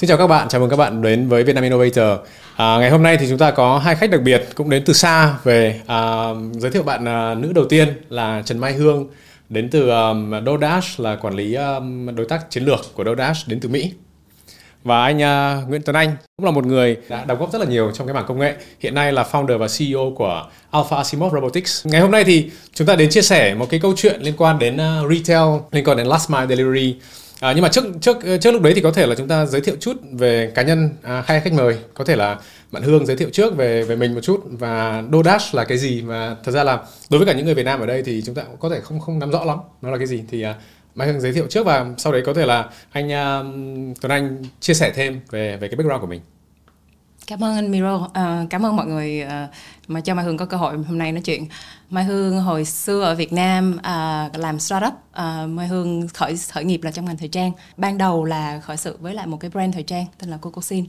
Xin chào các bạn, chào mừng các bạn đến với Vietnam Innovator. À, ngày hôm nay thì chúng ta có hai khách đặc biệt cũng đến từ xa về à, giới thiệu bạn à, nữ đầu tiên là Trần Mai Hương đến từ um, DoorDash là quản lý um, đối tác chiến lược của DoorDash đến từ Mỹ. Và anh uh, Nguyễn Tuấn Anh cũng là một người đã đóng góp rất là nhiều trong cái mảng công nghệ. Hiện nay là founder và CEO của Alpha Asimov Robotics. Ngày hôm nay thì chúng ta đến chia sẻ một cái câu chuyện liên quan đến uh, retail, liên quan đến last mile delivery À, nhưng mà trước trước trước lúc đấy thì có thể là chúng ta giới thiệu chút về cá nhân à, hai khách mời. Có thể là bạn Hương giới thiệu trước về về mình một chút và DoorDash là cái gì. Và thật ra là đối với cả những người Việt Nam ở đây thì chúng ta cũng có thể không không nắm rõ lắm nó là cái gì. Thì à, Mai Hương giới thiệu trước và sau đấy có thể là anh à, Tuấn Anh chia sẻ thêm về về cái background của mình. Cảm ơn anh Miro, à, cảm ơn mọi người à, mà cho Mai Hương có cơ hội hôm nay nói chuyện. Mai Hương hồi xưa ở Việt Nam à, làm startup, à, Mai Hương khởi khởi nghiệp là trong ngành thời trang. Ban đầu là khởi sự với lại một cái brand thời trang tên là Cocosin.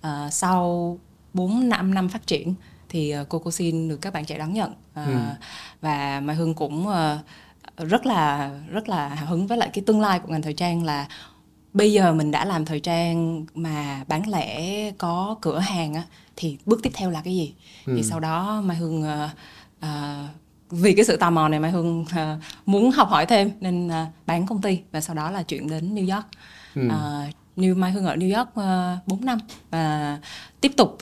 À, sau 4 năm năm phát triển thì uh, Cocosin được các bạn trẻ đón nhận à, ừ. và Mai Hương cũng uh, rất là rất là hào hứng với lại cái tương lai của ngành thời trang là bây giờ mình đã làm thời trang mà bán lẻ có cửa hàng á thì bước tiếp theo là cái gì ừ. thì sau đó mai hương uh, uh, vì cái sự tò mò này mai hương uh, muốn học hỏi thêm nên uh, bán công ty và sau đó là chuyển đến new york ừ. uh, New Mai Hương ở New York uh, 4 năm và tiếp tục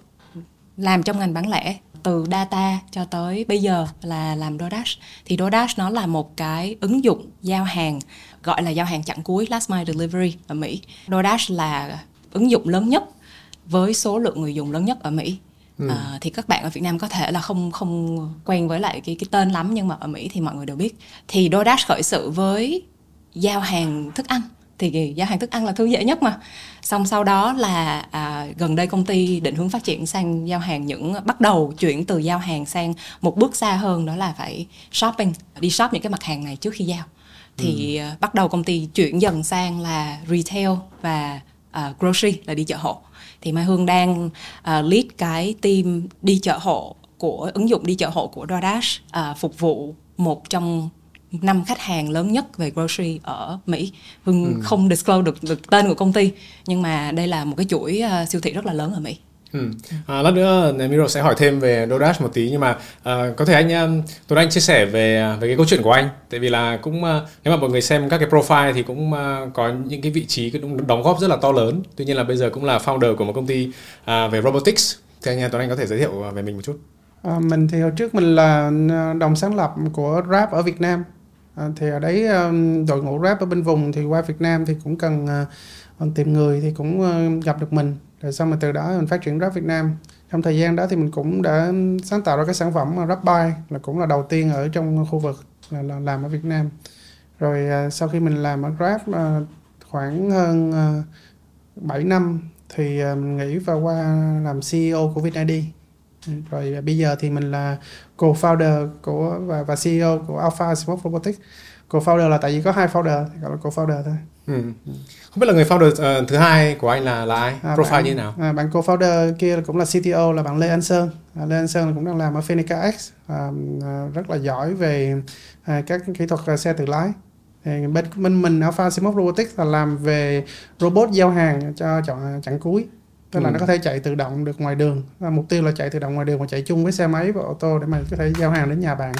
làm trong ngành bán lẻ từ data cho tới bây giờ là làm DoorDash thì DoorDash nó là một cái ứng dụng giao hàng gọi là giao hàng chặng cuối last mile delivery ở Mỹ. DoorDash là ứng dụng lớn nhất với số lượng người dùng lớn nhất ở Mỹ. Ừ. À, thì các bạn ở Việt Nam có thể là không không quen với lại cái cái tên lắm nhưng mà ở Mỹ thì mọi người đều biết. Thì DoorDash khởi sự với giao hàng thức ăn thì giao hàng thức ăn là thứ dễ nhất mà. Xong sau đó là à, gần đây công ty định hướng phát triển sang giao hàng những bắt đầu chuyển từ giao hàng sang một bước xa hơn đó là phải shopping đi shop những cái mặt hàng này trước khi giao. Thì ừ. À, bắt đầu công ty chuyển dần sang là retail và uh, grocery là đi chợ hộ. Thì Mai Hương đang uh, lead cái team đi chợ hộ của ứng dụng đi chợ hộ của DoorDash uh, phục vụ một trong năm khách hàng lớn nhất về grocery ở Mỹ. Hương ừ. không disclose được, được tên của công ty nhưng mà đây là một cái chuỗi uh, siêu thị rất là lớn ở Mỹ. Ừ. À, lát nữa Miro sẽ hỏi thêm về DoorDash một tí nhưng mà uh, có thể anh Tuấn Anh chia sẻ về về cái câu chuyện của anh tại vì là cũng uh, nếu mà mọi người xem các cái profile thì cũng uh, có những cái vị trí cũng đóng góp rất là to lớn tuy nhiên là bây giờ cũng là founder của một công ty uh, về robotics thì anh Tuấn Anh có thể giới thiệu về mình một chút. À, mình thì hồi trước mình là đồng sáng lập của Rap ở Việt Nam à, thì ở đấy đội ngũ rap ở bên vùng thì qua Việt Nam thì cũng cần ờ, tìm người thì cũng ờ, gặp được mình. Rồi xong mà từ đó mình phát triển rap Việt Nam. Trong thời gian đó thì mình cũng đã sáng tạo ra cái sản phẩm ờ, rap by là cũng là đầu tiên ở trong khu vực là, là làm ở Việt Nam. Rồi sau khi mình làm ở rap khoảng hơn 7 năm thì mình nghĩ và qua làm CEO của VinID ừ, rồi bây giờ thì mình là co-founder của và và CEO của Alpha Smoke Robotics. Co-founder là tại vì có hai founder thì gọi là co-founder thôi. Ừ. không biết là người founder uh, thứ hai của anh là là ai? À, profile bạn, như thế nào? à, bạn co-founder kia cũng là CTO là bạn Lê Anh Sơn. À, Lê Anh Sơn cũng đang làm ở Phenica X. À, à, rất là giỏi về à, các kỹ thuật xe tự lái. Thì bên mình mình Alpha Smoke Robotics là làm về robot giao hàng cho chọn chặng cuối tức là ừ. nó có thể chạy tự động được ngoài đường. Và mục tiêu là chạy tự động ngoài đường và chạy chung với xe máy và ô tô để mà có thể giao hàng đến nhà bạn.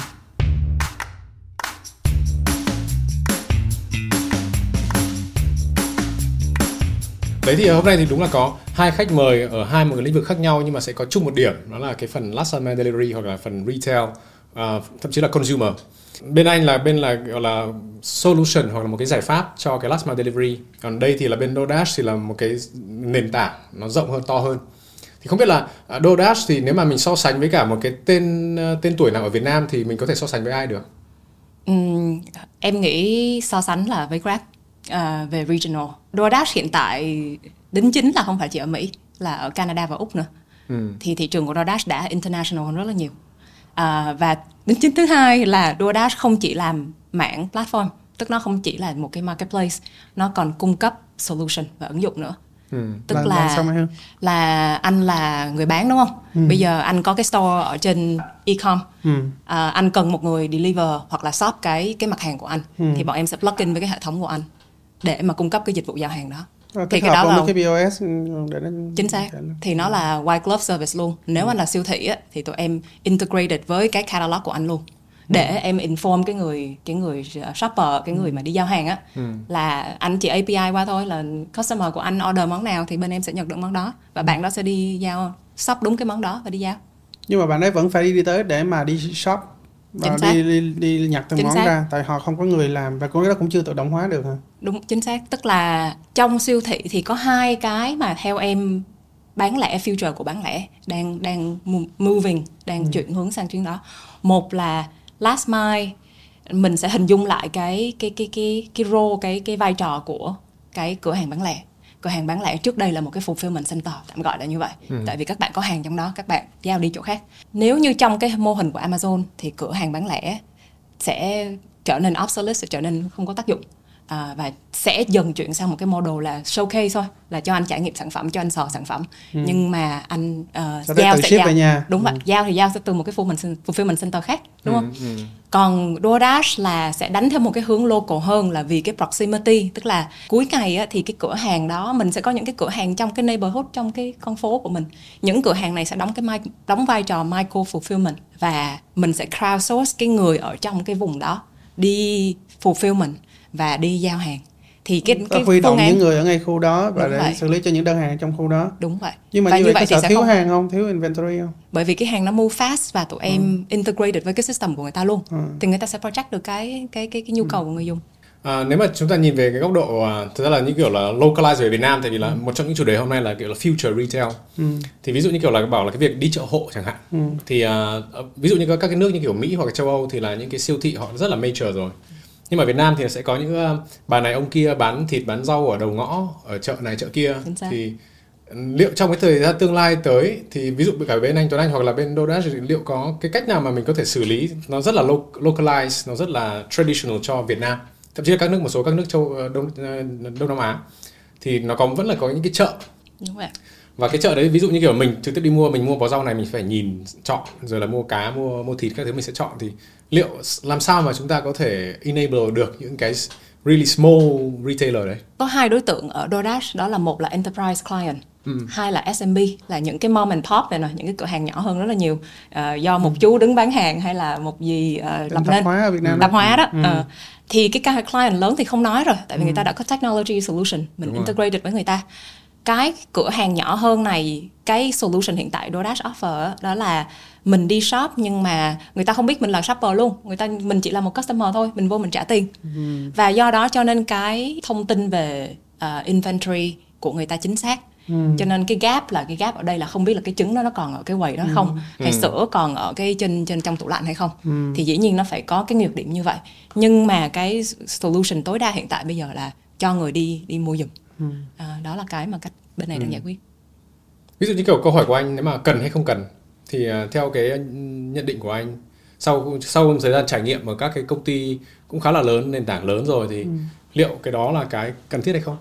Đấy thì hôm nay thì đúng là có hai khách mời ở hai một cái lĩnh vực khác nhau nhưng mà sẽ có chung một điểm. Đó là cái phần last mile delivery hoặc là phần retail uh, thậm chí là consumer bên anh là bên là gọi là solution hoặc là một cái giải pháp cho cái last mile delivery còn đây thì là bên DoorDash thì là một cái nền tảng nó rộng hơn to hơn thì không biết là à, DoorDash thì nếu mà mình so sánh với cả một cái tên ờ, tên tuổi nào ở Việt Nam thì mình có thể so sánh với ai được? Uhm, em nghĩ so sánh là với Grab uh, về regional. DoorDash hiện tại đính chính là không phải chỉ ở Mỹ là ở Canada và Úc nữa. Ừ. Thì thị trường của DoorDash đã international hơn rất là nhiều. Uh, và đính chính thứ hai là DoorDash không chỉ làm mảng platform, tức nó không chỉ là một cái marketplace, nó còn cung cấp solution và ứng dụng nữa. Ừ. tức là là, là anh là người bán đúng không ừ. bây giờ anh có cái store ở trên e-com ừ. à, anh cần một người deliver hoặc là shop cái cái mặt hàng của anh ừ. thì bọn em sẽ plug in với cái hệ thống của anh để mà cung cấp cái dịch vụ giao hàng đó Rồi, thì cái đó là cái POS để nó chính xác. thì nó là white glove service luôn. Nếu anh là siêu thị á, thì tụi em integrated với cái catalog của anh luôn. Để em inform cái người cái người shopper cái người mà đi giao hàng á là anh chỉ API qua thôi là customer của anh order món nào thì bên em sẽ nhận được món đó. Và bạn đó sẽ đi giao shop đúng cái món đó và đi giao. Nhưng mà bạn ấy vẫn phải đi tới để mà đi shop và đi, đi đi nhặt từng Chính món xác. ra tại họ không có người làm và cái đó cũng chưa tự động hóa được hả? Đúng chính xác. Tức là trong siêu thị thì có hai cái mà theo em bán lẻ future của bán lẻ đang đang mo- moving đang chuyển hướng sang chuyến đó. Một là last mile mình sẽ hình dung lại cái cái cái cái cái role cái cái vai trò của cái cửa hàng bán lẻ cửa hàng bán lẻ trước đây là một cái fulfillment center tạm gọi là như vậy. Tại vì các bạn có hàng trong đó các bạn giao đi chỗ khác. Nếu như trong cái mô hình của Amazon thì cửa hàng bán lẻ sẽ trở nên obsolete sẽ trở nên không có tác dụng à, và sẽ dần chuyển sang một cái model là showcase thôi là cho anh trải nghiệm sản phẩm cho anh sò sản phẩm. Nhưng mà anh uh, Sẽ tới giao sẽ giao nhà. đúng vậy giao thì giao sẽ từ một cái fulfillment, fulfillment center khác đúng không? còn DoorDash là sẽ đánh theo một cái hướng local hơn là vì cái proximity tức là cuối ngày á, thì cái cửa hàng đó mình sẽ có những cái cửa hàng trong cái neighborhood trong cái con phố của mình. Những cửa hàng này sẽ đóng cái đóng vai trò micro fulfillment và mình sẽ crowdsource cái người ở trong cái vùng đó đi fulfillment và đi giao hàng. Thì cái cái huy động án những người ở ngay khu đó và Đúng để vậy. xử lý cho những đơn hàng trong khu đó. Đúng vậy. Nhưng mà Và như vậy có thì sợ sẽ thiếu không- hàng không? Thiếu inventory không? Bởi vì cái hàng nó move fast và tụi em integrated với cái system của người ta luôn. Thì người ta sẽ project được cái cái cái cái nhu cầu của người dùng. À, nếu mà chúng ta nhìn về cái góc độ à, thực ra là những kiểu là localize về Việt Nam tại vì là một trong những chủ đề hôm nay là kiểu là future retail. Thì ví dụ như kiểu là bảo là cái việc đi chợ hộ chẳng hạn. Thì à, ví dụ như các các cái nước như kiểu Mỹ hoặc châu Âu thì là những cái siêu thị họ rất là major rồi nhưng mà Việt Nam thì sẽ có những à, bà này ông kia bán thịt bán rau ở đầu ngõ ở chợ này chợ kia. Thì liệu trong cái thời gian tương lai tới thì ví dụ cả bên anh Tuấn Anh hoặc là bên DoorDash thì liệu có cái cách nào mà mình có thể xử lý nó rất là lo- localized nó rất là traditional cho Việt Nam? Thậm chí là các nước một số các nước châu ờ, đông ờ, đông nam Á thì nó có vẫn là có những cái chợ. Đúng vậy và cái chợ đấy ví dụ như kiểu mình trực tiếp đi mua mình mua bó rau này mình phải nhìn chọn rồi là mua cá mua mua thịt các thứ mình sẽ chọn thì liệu làm sao mà chúng ta có thể enable được những cái really small retailer đấy có hai đối tượng ở DoorDash đó là một là enterprise client hai là SMB là những cái mom and pop này nè những cái cửa hàng nhỏ hơn rất là nhiều Ờ, do một chú đứng bán hàng hay là một gì uh, lập tạp nên hóa ở Việt Nam tạp đó. hóa đó Ờ. thì cái client lớn thì không nói rồi tại vì người ta đã có technology solution mình Đúng rồi. integrated với người ta cái cửa hàng nhỏ hơn này cái solution hiện tại DoorDash offer đó là mình đi shop nhưng mà người ta không biết mình là shopper luôn. Người ta mình chỉ là một customer thôi mình vô mình trả tiền. Và do đó cho nên cái thông tin về uh, inventory của người ta chính xác. Cho nên cái gap là cái gap ở đây là không biết là cái trứng đó nó còn ở cái quầy đó không hay sữa còn ở cái trên trên trong tủ lạnh hay không. Thì dĩ nhiên nó phải có cái nhược điểm như vậy. Nhưng mà cái solution tối đa hiện tại bây giờ là cho người đi đi mua giùm à, đó là cái mà cách bên này đang giải quyết. Ví dụ như kiểu câu hỏi của anh nếu mà cần hay không cần thì à, theo cái nhận định của anh sau sau thời gian trải nghiệm ở các cái công ty cũng khá là lớn nền tảng lớn rồi thì liệu cái đó là cái cần thiết hay không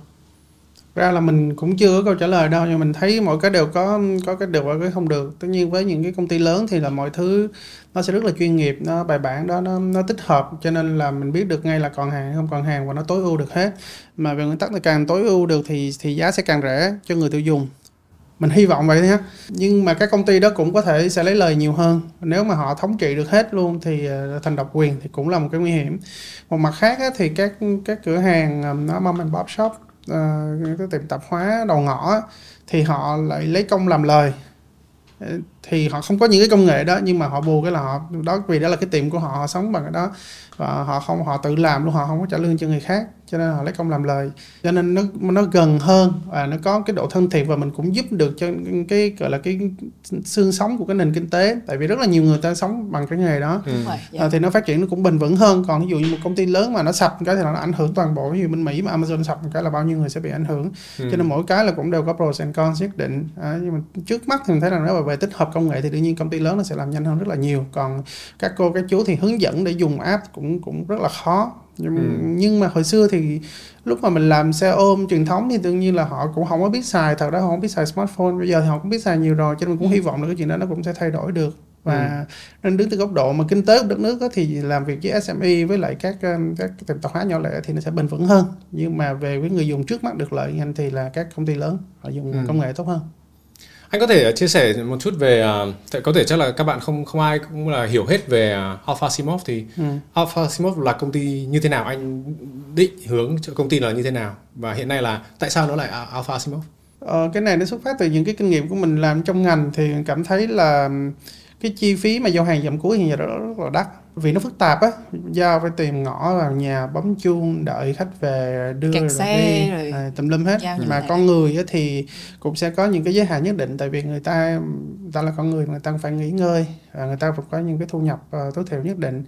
ra là mình cũng chưa có câu trả lời đâu nhưng mình thấy mọi cái đều có có cái được và cái không được. Tất nhiên với những cái công ty lớn thì là mọi thứ nó sẽ rất là chuyên nghiệp nó bài bản đó nó nó tích hợp cho nên là mình biết được ngay là còn hàng hay không còn hàng và nó tối ưu được hết. Mà về nguyên tắc là càng tối ưu được thì thì giá sẽ càng rẻ cho người tiêu dùng. Mình hy vọng vậy nhé. Nhưng mà các công ty đó cũng có thể sẽ lấy lời nhiều hơn. Nếu mà họ thống trị được hết luôn thì ờ, thành độc quyền thì cũng là một cái nguy hiểm. Một mặt khác á, thì các các cửa hàng ờ, nó mom and pop shop Ờ, cái tiệm tạp hóa đầu ngõ thì họ lại lấy công làm lời. Ờ, thì họ không có những cái công nghệ đó nhưng mà họ bù cái là họ đó vì đó là cái tiệm của họ họ sống bằng cái đó. Và họ không họ tự làm luôn họ không có trả lương cho người khác cho nên họ lấy công làm lời. Cho nên nó nó gần hơn và nó có cái độ thân thiện và mình cũng giúp được cho cái gọi là cái xương sống của cái nền kinh tế. Tại vì rất là nhiều người ta sống bằng cái nghề đó. Ừ. Dạ. à, thì nó phát triển nó cũng bền vững hơn. Còn ví dụ như một công ty lớn mà nó sập cái thì nó ảnh hưởng toàn bộ. Ví dụ bên Mỹ mà Amazon sập một cái là bao nhiêu người sẽ bị ảnh hưởng. Ừ. cho nên mỗi cái là cũng đều có pros and cons nhất định. À, nhưng mà trước mắt thì mình thấy là mà về tích hợp công nghệ thì đương nhiên công ty lớn nó sẽ làm nhanh hơn rất là nhiều. Còn các cô các chú thì hướng dẫn để dùng app cũng cũng rất là khó. Nhưng, Ừ. nhưng mà hồi xưa thì lúc mà mình làm xe ôm truyền thống thì đương nhiên là họ cũng không có biết xài thật ra họ không biết xài smartphone. Bây giờ thì họ cũng biết xài nhiều rồi cho nên mình cũng hy vọng là cái chuyện đó nó cũng sẽ thay đổi được. Và ừ. nên đứng từ góc độ mà kinh tế của đất nước đó, thì làm việc với SME với lại các các tiệm tạp hóa nhỏ lẻ thì nó sẽ bền vững hơn. Nhưng mà về với người dùng trước mắt được lợi nhanh thì là các công ty lớn họ dùng ừ. công nghệ tốt hơn anh có thể chia sẻ một chút về uh, có thể chắc là các bạn không không ai cũng là hiểu hết về uh, Alpha Simov thì ừ. Alpha Simov là công ty như thế nào? Anh định hướng cho công ty là như thế nào? Và hiện nay là tại sao nó lại Alpha Simov Ờ, cái này nó xuất phát từ những cái kinh nghiệm của mình làm trong ngành thì cảm thấy là cái chi phí mà giao hàng dặm cuối hiện giờ đó rất là đắt. Vì nó phức tạp á giao phải tìm ngõ vào nhà bấm chuông đợi khách về đưa Kẹt rồi xe đi. rồi à, tùm lum hết. giao mà con người á thì cũng sẽ có những cái giới hạn nhất định tại vì người ta người ta là con người người ta phải nghỉ ngơi và người ta phải có những cái thu nhập uh, tối thiểu nhất định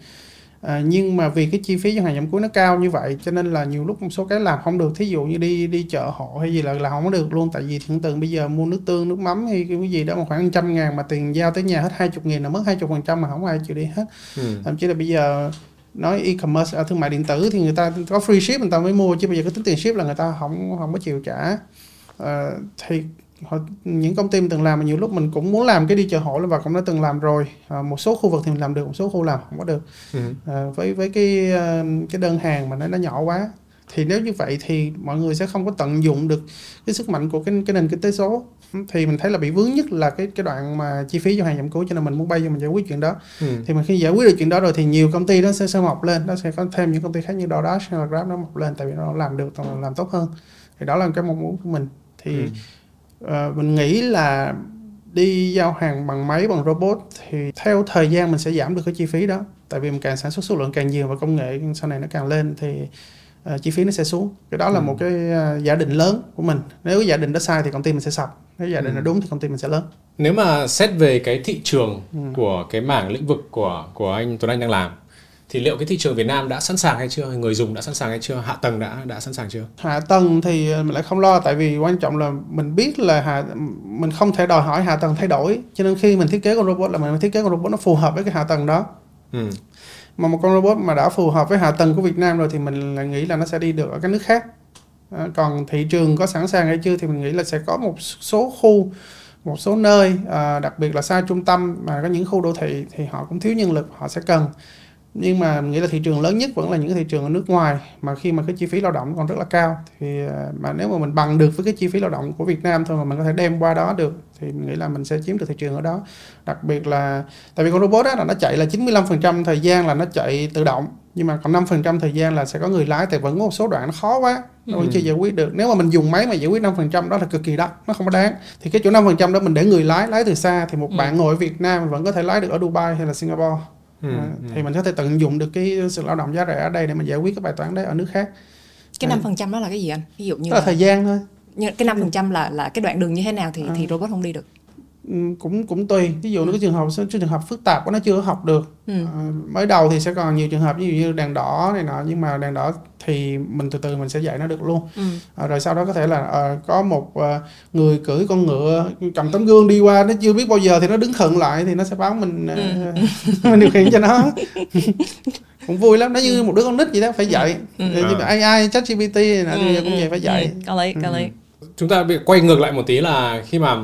À, nhưng mà vì cái chi phí giao hàng dặm cuối nó cao như vậy cho nên là nhiều lúc một số cái làm không được. Thí dụ như đi đi chợ hộ hay gì là là không có được luôn. Tại vì thường tượng bây giờ mua nước tương nước mắm hay cái gì đó mà khoảng trăm ngàn mà tiền giao tới nhà hết hai chục nghìn là mất hai chục phần trăm mà không ai chịu đi hết. Ừ. thậm chí là bây giờ nói e-commerce ở thương mại điện tử thì người ta có free ship người ta mới mua chứ bây giờ có tính tiền ship là người ta không không có chịu trả. À, thì họ, những công ty mình từng làm mà nhiều lúc mình cũng muốn làm cái đi chợ hộ và cũng đã từng làm rồi à, một số khu vực thì mình làm được một số khu làm không có được Ừ. à, với với cái ờ, cái đơn hàng mà nó nó nhỏ quá thì nếu như vậy thì mọi người sẽ không có tận dụng được cái sức mạnh của cái cái nền kinh tế số thì mình thấy là bị vướng nhất là cái cái đoạn mà chi phí cho hàng giảm cuối cho nên mình muốn bay vô mình giải quyết chuyện đó Ừ. thì mình khi giải quyết được chuyện đó rồi thì nhiều công ty nó sẽ, sẽ mọc lên nó sẽ có thêm những công ty khác như DoorDash hay là Grab nó mọc lên tại vì nó làm được làm tốt hơn thì đó là cái mong muốn của mình thì Ừ. ờ, mình nghĩ là đi giao hàng bằng máy bằng robot thì theo thời gian mình sẽ giảm được cái chi phí đó tại vì mình càng sản xuất số lượng càng nhiều và công nghệ sau này nó càng lên thì ờ, chi phí nó sẽ xuống cái đó là Ừ. một cái ờ, giả định lớn của mình nếu cái giả định đó sai thì công ty mình sẽ sập nếu giả định Ừ. là đúng thì công ty mình sẽ lớn Nếu mà xét về cái thị trường Ừ. của cái mảng lĩnh vực của của anh Tuấn Anh đang làm thì liệu cái thị trường Việt Nam đã sẵn sàng hay chưa? Người dùng đã sẵn sàng hay chưa? Hạ tầng đã đã sẵn sàng chưa? hạ tầng thì ờ, mình lại không lo tại vì quan trọng là mình biết là hạ mình không thể đòi hỏi hạ tầng thay đổi cho nên khi mình thiết kế con robot là mình thiết kế con robot nó phù hợp với cái hạ tầng đó Ừ. mà một con robot mà đã phù hợp với hạ tầng của Việt Nam rồi thì mình lại nghĩ là nó sẽ đi được ở các nước khác À, còn thị trường có sẵn sàng hay chưa thì mình nghĩ là sẽ có một số khu một số nơi à, đặc biệt là xa trung tâm mà có những khu đô thị thì họ cũng thiếu nhân lực họ sẽ cần nhưng mà mình nghĩ là thị trường lớn nhất vẫn là những cái thị trường ở nước ngoài. Mà khi mà cái chi phí lao động còn rất là cao thì à, mà nếu mà mình bằng được với cái chi phí lao động của Việt Nam thôi mà mình có thể đem qua đó được thì mình nghĩ là mình sẽ chiếm được thị trường ở đó. Đặc biệt là tại vì con robot đó là nó chạy là 95% thời gian là nó chạy tự động nhưng mà còn 5% thời gian là sẽ có người lái tại vẫn có một số đoạn nó khó quá nó vẫn Ừ. chưa giải quyết được. Nếu mà mình dùng máy mà giải quyết 5% đó là cực kỳ đắt nó không có đáng. Thì cái chỗ 5% đó mình để người lái lái từ xa thì một Ừ. bạn ngồi ở Việt Nam vẫn có thể lái được ở Dubai hay là Singapore Ừ. À, ừ. thì mình có thể tận dụng được cái sự lao động giá rẻ ở đây để mình giải quyết cái bài toán đấy ở nước khác cái Ừ. năm phần trăm đó là cái gì anh ví dụ như đó là là, thời gian thôi như cái năm phần trăm là là cái đoạn đường như thế nào thì À. thì robot không đi được Ừ, cũng cũng tùy. Ví dụ như cái trường hợp trường hợp phức tạp quá nó chưa học được. Ừ. À, mới đầu thì sẽ còn nhiều trường hợp ví dụ như đèn đỏ này nọ nhưng mà đèn đỏ thì mình từ từ mình sẽ dạy nó được luôn. Ừ. à, rồi sau đó có thể là à, có một à, người cưỡi con ngựa cầm tấm gương đi qua nó chưa biết bao giờ thì nó đứng khựng lại thì nó sẽ báo mình à, mình điều khiển cho nó. Cũng vui lắm nó như một đứa con nít vậy đó phải dạy. Ừ. ừ. AI ChatGPT này nọ thì bây giờ cũng vậy phải dạy. Ừ. có lý có lý. Chúng ta bị quay ngược lại một tí là khi mà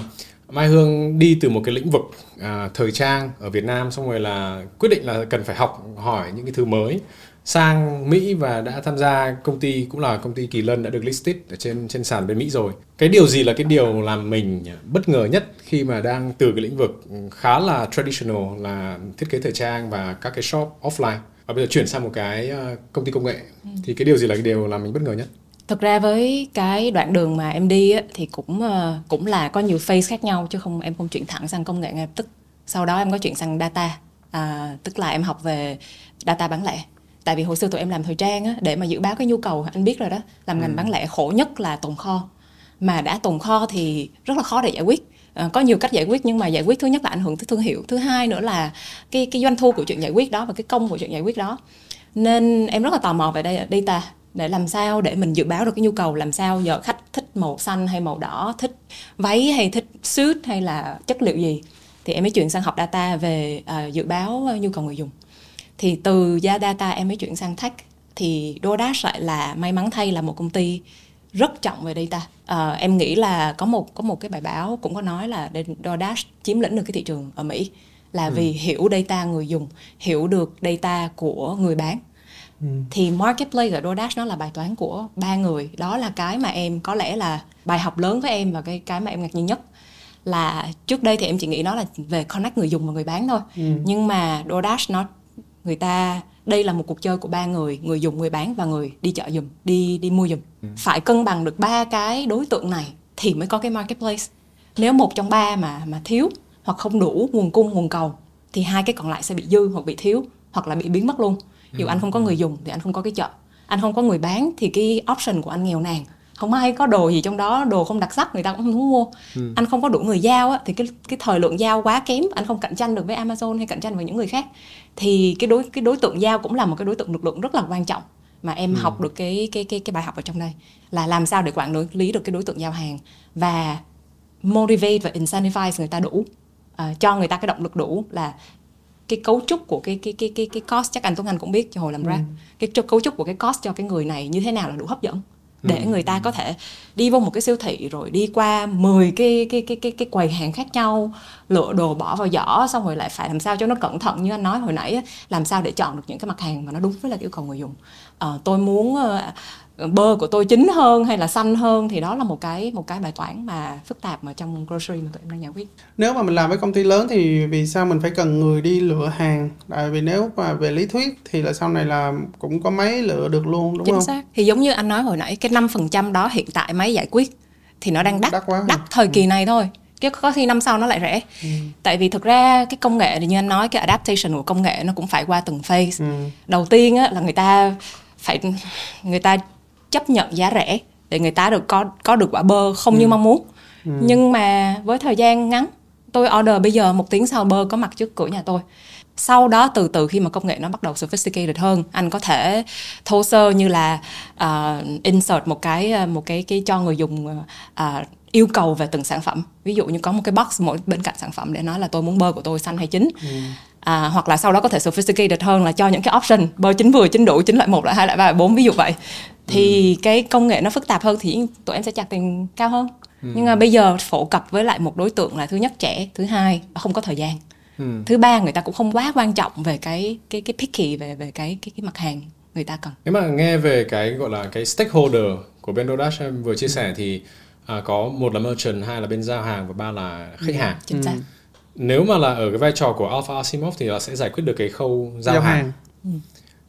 Mai Hương đi từ một cái lĩnh vực à, thời trang ở Việt Nam xong rồi là quyết định là cần phải học hỏi những cái thứ mới sang Mỹ và đã tham gia công ty cũng là công ty Kỳ Lân đã được listed ở trên trên sàn bên Mỹ rồi. Cái điều gì là cái điều làm mình bất ngờ nhất khi mà đang từ cái lĩnh vực khá là traditional là thiết kế thời trang và các cái shop offline và bây giờ chuyển sang một cái à, công ty công nghệ thì cái điều gì là cái điều làm mình bất ngờ nhất? Thực ra với cái đoạn đường mà em đi á, thì cũng ờ, cũng là có nhiều phase khác nhau chứ không em không chuyển thẳng sang công nghệ ngay lập tức. Sau đó em có chuyển sang data à, tức là em học về data bán lẻ. Tại vì hồi xưa tụi em làm thời trang á, để mà dự báo cái nhu cầu anh biết rồi đó làm ngành bán lẻ khổ nhất là tồn kho. Mà đã tồn kho thì rất là khó để giải quyết. Ờ, có nhiều cách giải quyết nhưng mà giải quyết thứ nhất là ảnh hưởng tới thương hiệu thứ hai nữa là cái cái doanh thu của chuyện giải quyết đó và cái công của chuyện giải quyết đó. Nên em rất là tò mò về đây data để làm sao để mình dự báo được cái nhu cầu làm sao giờ khách thích màu xanh hay màu đỏ thích váy hay thích suit hay là chất liệu gì thì em mới chuyển sang học data về à, dự báo nhu cầu người dùng. Thì từ giá data em mới chuyển sang tech thì DoorDash lại là may mắn thay là một công ty rất trọng về data. Ờ, em nghĩ là có một có một cái bài báo cũng có nói là DoorDash chiếm lĩnh được cái thị trường ở Mỹ là ừ. vì hiểu data người dùng hiểu được data của người bán ừ. thì marketplace ở DoorDash nó là bài toán của ba người đó là cái mà em có lẽ là bài học lớn với em và cái cái mà em ngạc nhiên nhất là trước đây thì em chỉ nghĩ nó là về connect người dùng và người bán thôi ừ. nhưng mà DoorDash nó người ta đây là một cuộc chơi của ba người người dùng người bán và người đi chợ dùm đi đi mua dùm ừ. phải cân bằng được ba cái đối tượng này thì mới có cái marketplace nếu một trong ba mà mà thiếu hoặc không đủ nguồn cung nguồn cầu thì hai cái còn lại sẽ bị dư hoặc bị thiếu hoặc là bị biến mất luôn dù anh không có người dùng thì anh không có cái chợ. Anh không có người bán thì cái option của anh nghèo nàn. Không ai có đồ gì trong đó đồ không đặc sắc người ta cũng không muốn mua. Ừ. anh không có đủ người giao á, thì cái cái thời lượng giao quá kém anh không cạnh tranh được với Amazon hay cạnh tranh với những người khác. Thì cái đối cái đối tượng giao cũng là một cái đối tượng lực lượng rất là quan trọng mà em ừ. học được cái cái cái cái bài học ở trong đây. Là làm sao để quản lý được cái đối tượng giao hàng và motivate và incentivize người ta đủ uh, cho người ta cái động lực đủ là cái cấu trúc của cái cái cái cái cái cost chắc anh Tuấn Anh cũng biết cho hồi làm ừ. rap cái cấu trúc của cái cost cho cái người này như thế nào là đủ hấp dẫn để ừ. người ta có thể đi vô một cái siêu thị rồi đi qua 10 cái cái cái cái cái quầy hàng khác nhau lựa đồ bỏ vào giỏ xong rồi lại phải làm sao cho nó cẩn thận như anh nói hồi nãy làm sao để chọn được những cái mặt hàng mà nó đúng với là yêu cầu người dùng à, tôi muốn uh, bơ của tôi chín hơn hay là xanh hơn thì đó là một cái một cái bài toán mà phức tạp mà trong grocery mà tụi em đang giải quyết. Nếu mà mình làm với công ty lớn thì vì sao mình phải cần người đi lựa hàng? Tại vì nếu mà về lý thuyết thì là sau này là cũng có máy lựa được luôn đúng Chính không? xác. Thì giống như anh nói hồi nãy cái năm phần trăm đó hiện tại máy giải quyết thì nó đang đắt đắt, quá đắt thời kỳ ừ. này thôi. Chứ có khi năm sau nó lại rẻ. Ừ. tại vì thực ra cái công nghệ thì như anh nói cái adaptation của công nghệ nó cũng phải qua từng phase. Ừ. đầu tiên á, là người ta phải người ta chấp nhận giá rẻ để người ta được có có được quả bơ không ừ. như mong muốn. Ừ. nhưng mà với thời gian ngắn tôi order bây giờ một tiếng sau bơ có mặt trước cửa nhà tôi. Sau đó từ từ khi mà công nghệ nó bắt đầu sophisticated hơn anh có thể thô sơ như là uh, insert một cái một cái cái cho người dùng uh, yêu cầu về từng sản phẩm. Ví dụ như có một cái box mỗi bên cạnh sản phẩm để nói là tôi muốn bơ của tôi xanh hay chín. Ừ à, hoặc là sau đó có thể sophisticated hơn là cho những cái option bơ chín vừa chín đủ chín loại một loại hai loại ba loại bốn ví dụ vậy thì ừ. cái công nghệ nó phức tạp hơn thì tụi em sẽ chặt tiền cao hơn ừ. nhưng mà bây giờ phổ cập với lại một đối tượng là thứ nhất trẻ thứ hai không có thời gian ừ. thứ ba người ta cũng không quá quan trọng về cái cái cái picky về về cái cái cái mặt hàng người ta cần nếu mà nghe về cái gọi là cái stakeholder của bên DoorDash em vừa chia sẻ ừ. thì à, có một là merchant hai là bên giao hàng và ba là khách ừ. hàng chính xác ừ nếu mà là ở cái vai trò của Alpha Asimov thì nó sẽ giải quyết được cái khâu giao, giao hàng. hàng. Ừ.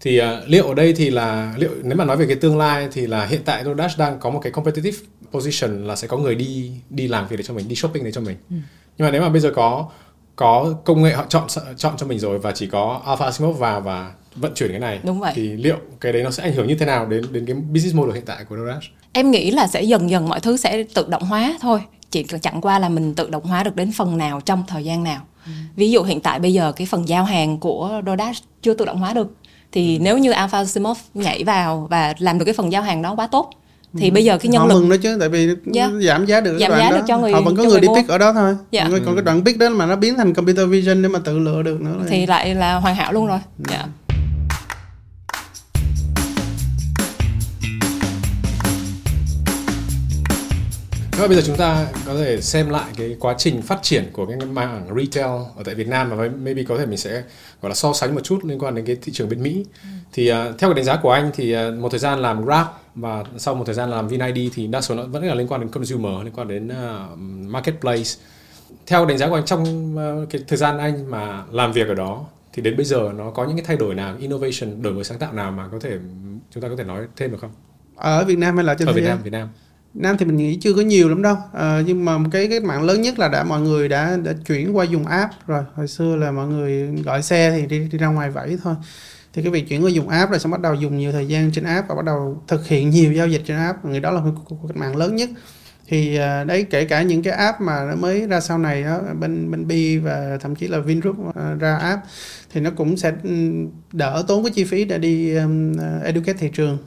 Thì uh, liệu ở đây thì là liệu nếu mà nói về cái tương lai thì là hiện tại DoorDash đang có một cái competitive position là sẽ có người đi đi làm việc để cho mình, đi shopping để cho mình. Ừ. Nhưng mà nếu mà bây giờ có có công nghệ họ chọn chọn cho mình rồi và chỉ có Alpha Asimov vào và vận chuyển cái này Đúng vậy. thì liệu cái đấy nó sẽ ảnh hưởng như thế nào đến đến cái business model hiện tại của DoorDash? Em nghĩ là sẽ dần dần mọi thứ sẽ tự động hóa thôi chỉ chẳng qua là mình tự động hóa được đến phần nào trong thời gian nào ừ. ví dụ hiện tại bây giờ cái phần giao hàng của DoorDash chưa tự động hóa được thì ừ. nếu như Alpha Simov nhảy vào và làm được cái phần giao hàng đó quá tốt thì ừ. bây giờ cái nhân họ lực mừng đó chứ tại vì yeah. Dạ. giảm giá được giảm giá đó. được cho người họ vẫn có người, người đi pick ở đó thôi yeah. Dạ. còn cái đoạn pick đó mà nó biến thành computer vision để mà tự lựa được nữa thì lại là hoàn hảo luôn rồi ừ. yeah. Và bây giờ chúng ta có thể xem lại cái quá trình phát triển của cái mảng retail ở tại Việt Nam và maybe có thể mình sẽ gọi là so sánh một chút liên quan đến cái thị trường bên Mỹ. Ừ. Thì uh, theo cái đánh giá của anh thì uh, một thời gian làm Grab và sau một thời gian làm VinID thì đa số nó vẫn là liên quan đến consumer, liên quan đến uh, marketplace. Theo đánh giá của anh trong uh, cái thời gian anh mà làm việc ở đó thì đến bây giờ nó có những cái thay đổi nào, innovation, đổi mới sáng tạo nào mà có thể chúng ta có thể nói thêm được không? Ở Việt Nam hay là trên ở Việt Nam? Việt Nam. Nam thì mình nghĩ chưa có nhiều lắm đâu. À, nhưng mà cái cái mạng lớn nhất là đã mọi người đã đã chuyển qua dùng app rồi. Hồi xưa là mọi người gọi xe thì đi đi ra ngoài vẫy thôi. Thì cái việc chuyển qua dùng app rồi xong bắt đầu dùng nhiều thời gian trên app và bắt đầu thực hiện nhiều giao dịch trên app. Người đó là cái mạng lớn nhất. Thì à, đấy kể cả những cái app mà nó mới ra sau này đó bên bên Bi và thậm chí là Vingroup à, ra app thì nó cũng sẽ ừ, đỡ tốn cái chi phí để đi um, educate thị trường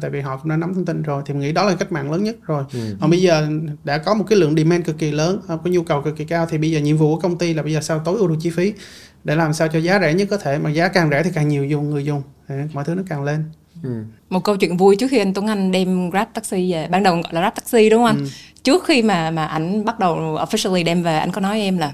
tại vì họ cũng đã nắm thông tin rồi thì mình nghĩ đó là cách mạng lớn nhất rồi ừ. còn bây giờ đã có một cái lượng demand cực kỳ lớn có nhu cầu cực kỳ cao thì bây giờ nhiệm vụ của công ty là bây giờ sao tối ưu được chi phí để làm sao cho giá rẻ nhất có thể mà giá càng rẻ thì càng nhiều dùng người dùng thì mọi thứ nó càng lên ừ. một câu chuyện vui trước khi anh Tuấn Anh đem Grab taxi về ban đầu gọi là Grab taxi đúng không anh ừ. trước khi mà mà ảnh bắt đầu officially đem về anh có nói em là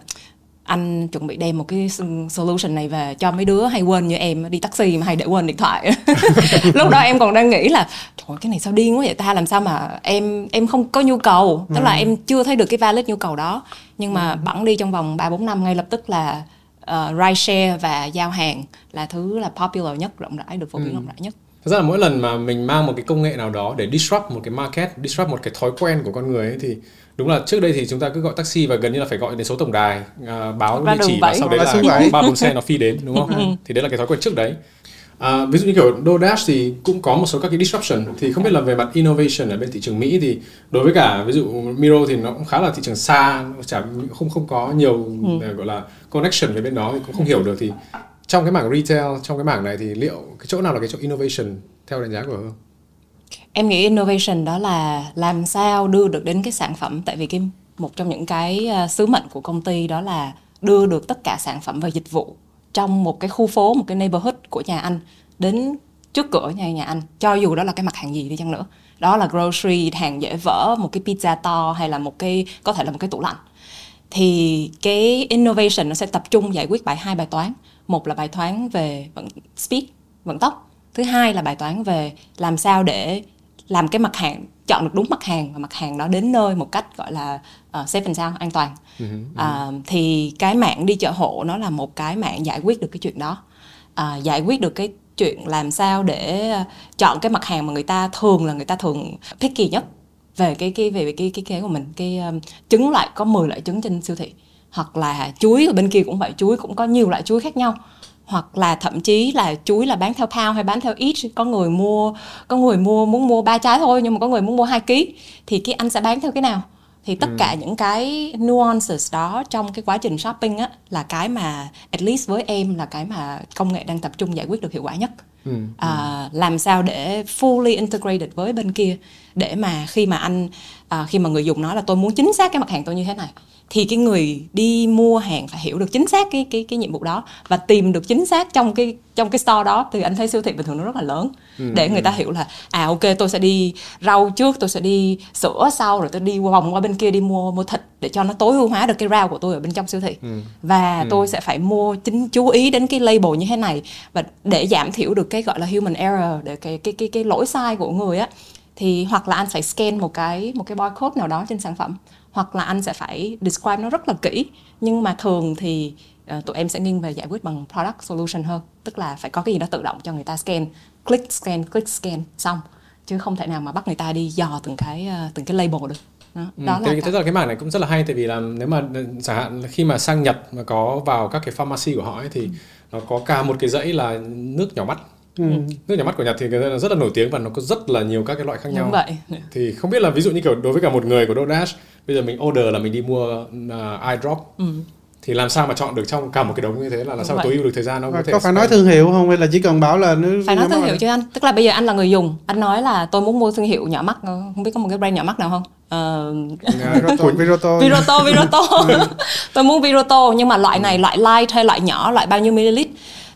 anh chuẩn bị đem một cái solution này về cho mấy đứa hay quên như em đi taxi mà hay để quên điện thoại lúc đó em còn đang nghĩ là trời cái này sao điên quá vậy ta làm sao mà em em không có nhu cầu tức là ừ. em chưa thấy được cái valid nhu cầu đó nhưng mà ừ. bẵng đi trong vòng ba bốn năm ngay lập tức là uh, ride share và giao hàng là thứ là popular nhất rộng rãi được phổ biến ừ. rộng rãi nhất Thật ra là mỗi lần mà mình mang một cái công nghệ nào đó để disrupt một cái market, disrupt một cái thói quen của con người ấy, thì đúng là trước đây thì chúng ta cứ gọi taxi và gần như là phải gọi đến số tổng đài à, báo địa chỉ và sau đấy là ba bốn xe nó phi đến đúng không? Ừ. thì đấy là cái thói quen trước đấy. À, ví dụ như kiểu DoorDash thì cũng có một số các cái disruption thì không biết là về mặt innovation ở bên thị trường Mỹ thì đối với cả ví dụ Miro thì nó cũng khá là thị trường xa chả không không có nhiều ừ. gọi là connection với bên đó thì cũng không hiểu được thì trong cái mảng retail, trong cái mảng này thì liệu cái chỗ nào là cái chỗ innovation theo đánh giá của Hương? Em nghĩ innovation đó là làm sao đưa được đến cái sản phẩm, tại vì cái, một trong những cái ờ, sứ mệnh của công ty đó là đưa được tất cả sản phẩm và dịch vụ trong một cái khu phố, một cái neighborhood của nhà anh đến trước cửa nhà nhà anh. Cho dù đó là cái mặt hàng gì đi chăng nữa. Đó là grocery, hàng dễ vỡ, một cái pizza to hay là một cái, có thể là một cái tủ lạnh. Thì cái innovation nó sẽ tập trung giải quyết bài hai, bài toán một là bài toán về vận speed vận tốc. Thứ hai là bài toán về làm sao để làm cái mặt hàng chọn được đúng mặt hàng và mặt hàng đó đến nơi một cách gọi là uh, safe and sound an toàn. Uh, thì cái mạng đi chợ hộ nó là một cái mạng giải quyết được cái chuyện đó. Uh, giải quyết được cái chuyện làm sao để chọn cái mặt hàng mà người ta thường là người ta thường picky nhất về cái cái về cái cái cái của mình. Cái um, trứng lại có 10 loại trứng trên siêu thị hoặc là chuối ở bên kia cũng vậy chuối cũng có nhiều loại chuối khác nhau hoặc là thậm chí là chuối là bán theo pound hay bán theo ít có người mua có người mua muốn mua ba trái thôi nhưng mà có người muốn mua hai ký thì cái anh sẽ bán theo cái nào thì tất ừ. cả những cái nuances đó trong cái quá trình shopping á là cái mà at least với em là cái mà công nghệ đang tập trung giải quyết được hiệu quả nhất ừ. À, làm sao để fully integrated với bên kia để mà khi mà anh à, khi mà người dùng nói là tôi muốn chính xác cái mặt hàng tôi như thế này thì cái người đi mua hàng phải hiểu được chính xác cái cái cái nhiệm vụ đó và tìm được chính xác trong cái trong cái store đó thì anh thấy siêu thị bình thường nó rất là lớn ừ, để người ta ừ. hiểu là à ok tôi sẽ đi rau trước tôi sẽ đi sữa sau rồi tôi đi vòng qua bên kia đi mua mua thịt để cho nó tối ưu hóa được cái rau của tôi ở bên trong siêu thị ừ. và ừ. tôi sẽ phải mua chính chú ý đến cái label như thế này và để giảm thiểu được cái gọi là human error để cái cái cái cái lỗi sai của người á thì hoặc là anh phải scan một cái một cái barcode nào đó trên sản phẩm hoặc là anh sẽ phải describe nó rất là kỹ nhưng mà thường thì uh, tụi em sẽ nghiêng về giải quyết bằng product solution hơn tức là phải có cái gì đó tự động cho người ta scan click scan click scan xong chứ không thể nào mà bắt người ta đi dò từng cái uh, từng cái label được đó, ừ, đó là thế là cái mảng này cũng rất là hay tại vì là nếu mà chẳng hạn khi mà sang Nhật mà có vào các cái pharmacy của họ ấy thì ừ. nó có cả một cái dãy là nước nhỏ mắt Ừ. nước nhỏ mắt của Nhật thì rất là nổi tiếng và nó có rất là nhiều các cái loại khác nhau. Đúng vậy. Thì không biết là ví dụ như kiểu đối với cả một người của DoorDash, bây giờ mình order là mình đi mua uh, eye drop. Ừ. Thì làm sao mà chọn được trong cả một cái đống như thế là làm sao tối ưu được thời gian không? Có, có phải nói thương hiệu không hay là chỉ cần bảo là nước Phải nói thương hiệu chứ anh. Tức là bây giờ anh là người dùng, anh nói là tôi muốn mua thương hiệu nhỏ mắt, không biết có một cái brand nhỏ mắt nào không? Uh, Viroto Viroto Viroto tôi muốn Viroto nhưng mà loại này loại light hay loại nhỏ loại bao nhiêu ml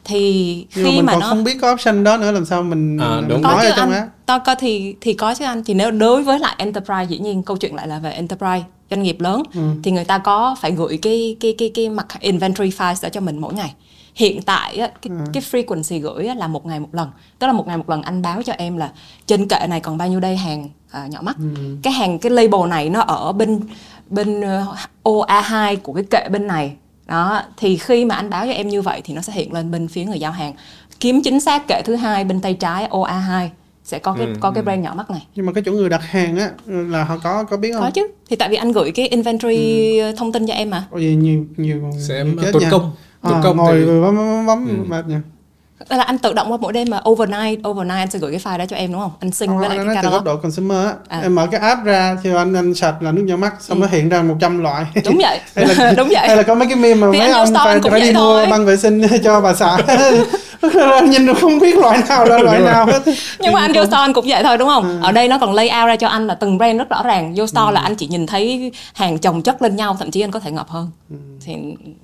thì Nhưng khi mà, mình mà nó không biết có option đó nữa làm sao mình, à, đúng. nói ở trong á to có thì thì có chứ anh thì nếu đối với lại enterprise dĩ nhiên câu chuyện lại là về enterprise doanh nghiệp lớn ừ. thì người ta có phải gửi cái cái cái cái mặt inventory files đó cho mình mỗi ngày hiện tại á, cái, ừ. cái frequency gửi á, là một ngày một lần tức là một ngày một lần anh báo cho em là trên kệ này còn bao nhiêu đây hàng à, nhỏ mắt ừ. cái hàng cái label này nó ở bên bên uh, OA2 của cái kệ bên này đó thì khi mà anh báo cho em như vậy thì nó sẽ hiện lên bên phía người giao hàng kiếm chính xác kệ thứ hai bên tay trái OA2 sẽ có cái ừ, có cái ừ. brand nhỏ mắt này nhưng mà cái chỗ người đặt hàng á là họ có có biết không có chứ thì tại vì anh gửi cái inventory ừ. thông tin cho em mà gì nhiều nhiều sẽ tốn công tốn à, công ngồi thì... bấm bấm, bấm ừ. mệt nha là anh tự động qua mỗi đêm mà overnight overnight anh sẽ gửi cái file đó cho em đúng không? Anh sync với lại cái catalog từ góc độ consumer á. À. em mở cái app ra thì anh anh sạch là nước nhỏ mắt xong ừ. nó hiện ra 100 loại. Đúng vậy. Hay là, đúng vậy. hay là có mấy cái meme mà thì mấy ông phải, phải đi mua băng vệ sinh cho bà xã nhìn được không biết loại nào là loại nào hết nhưng mà anh vô store anh cũng vậy thôi đúng không ừ. ở đây nó còn lay out ra cho anh là từng brand rất rõ ràng vô store ừ. là anh chỉ nhìn thấy hàng chồng chất lên nhau thậm chí anh có thể ngập hơn ừ. thì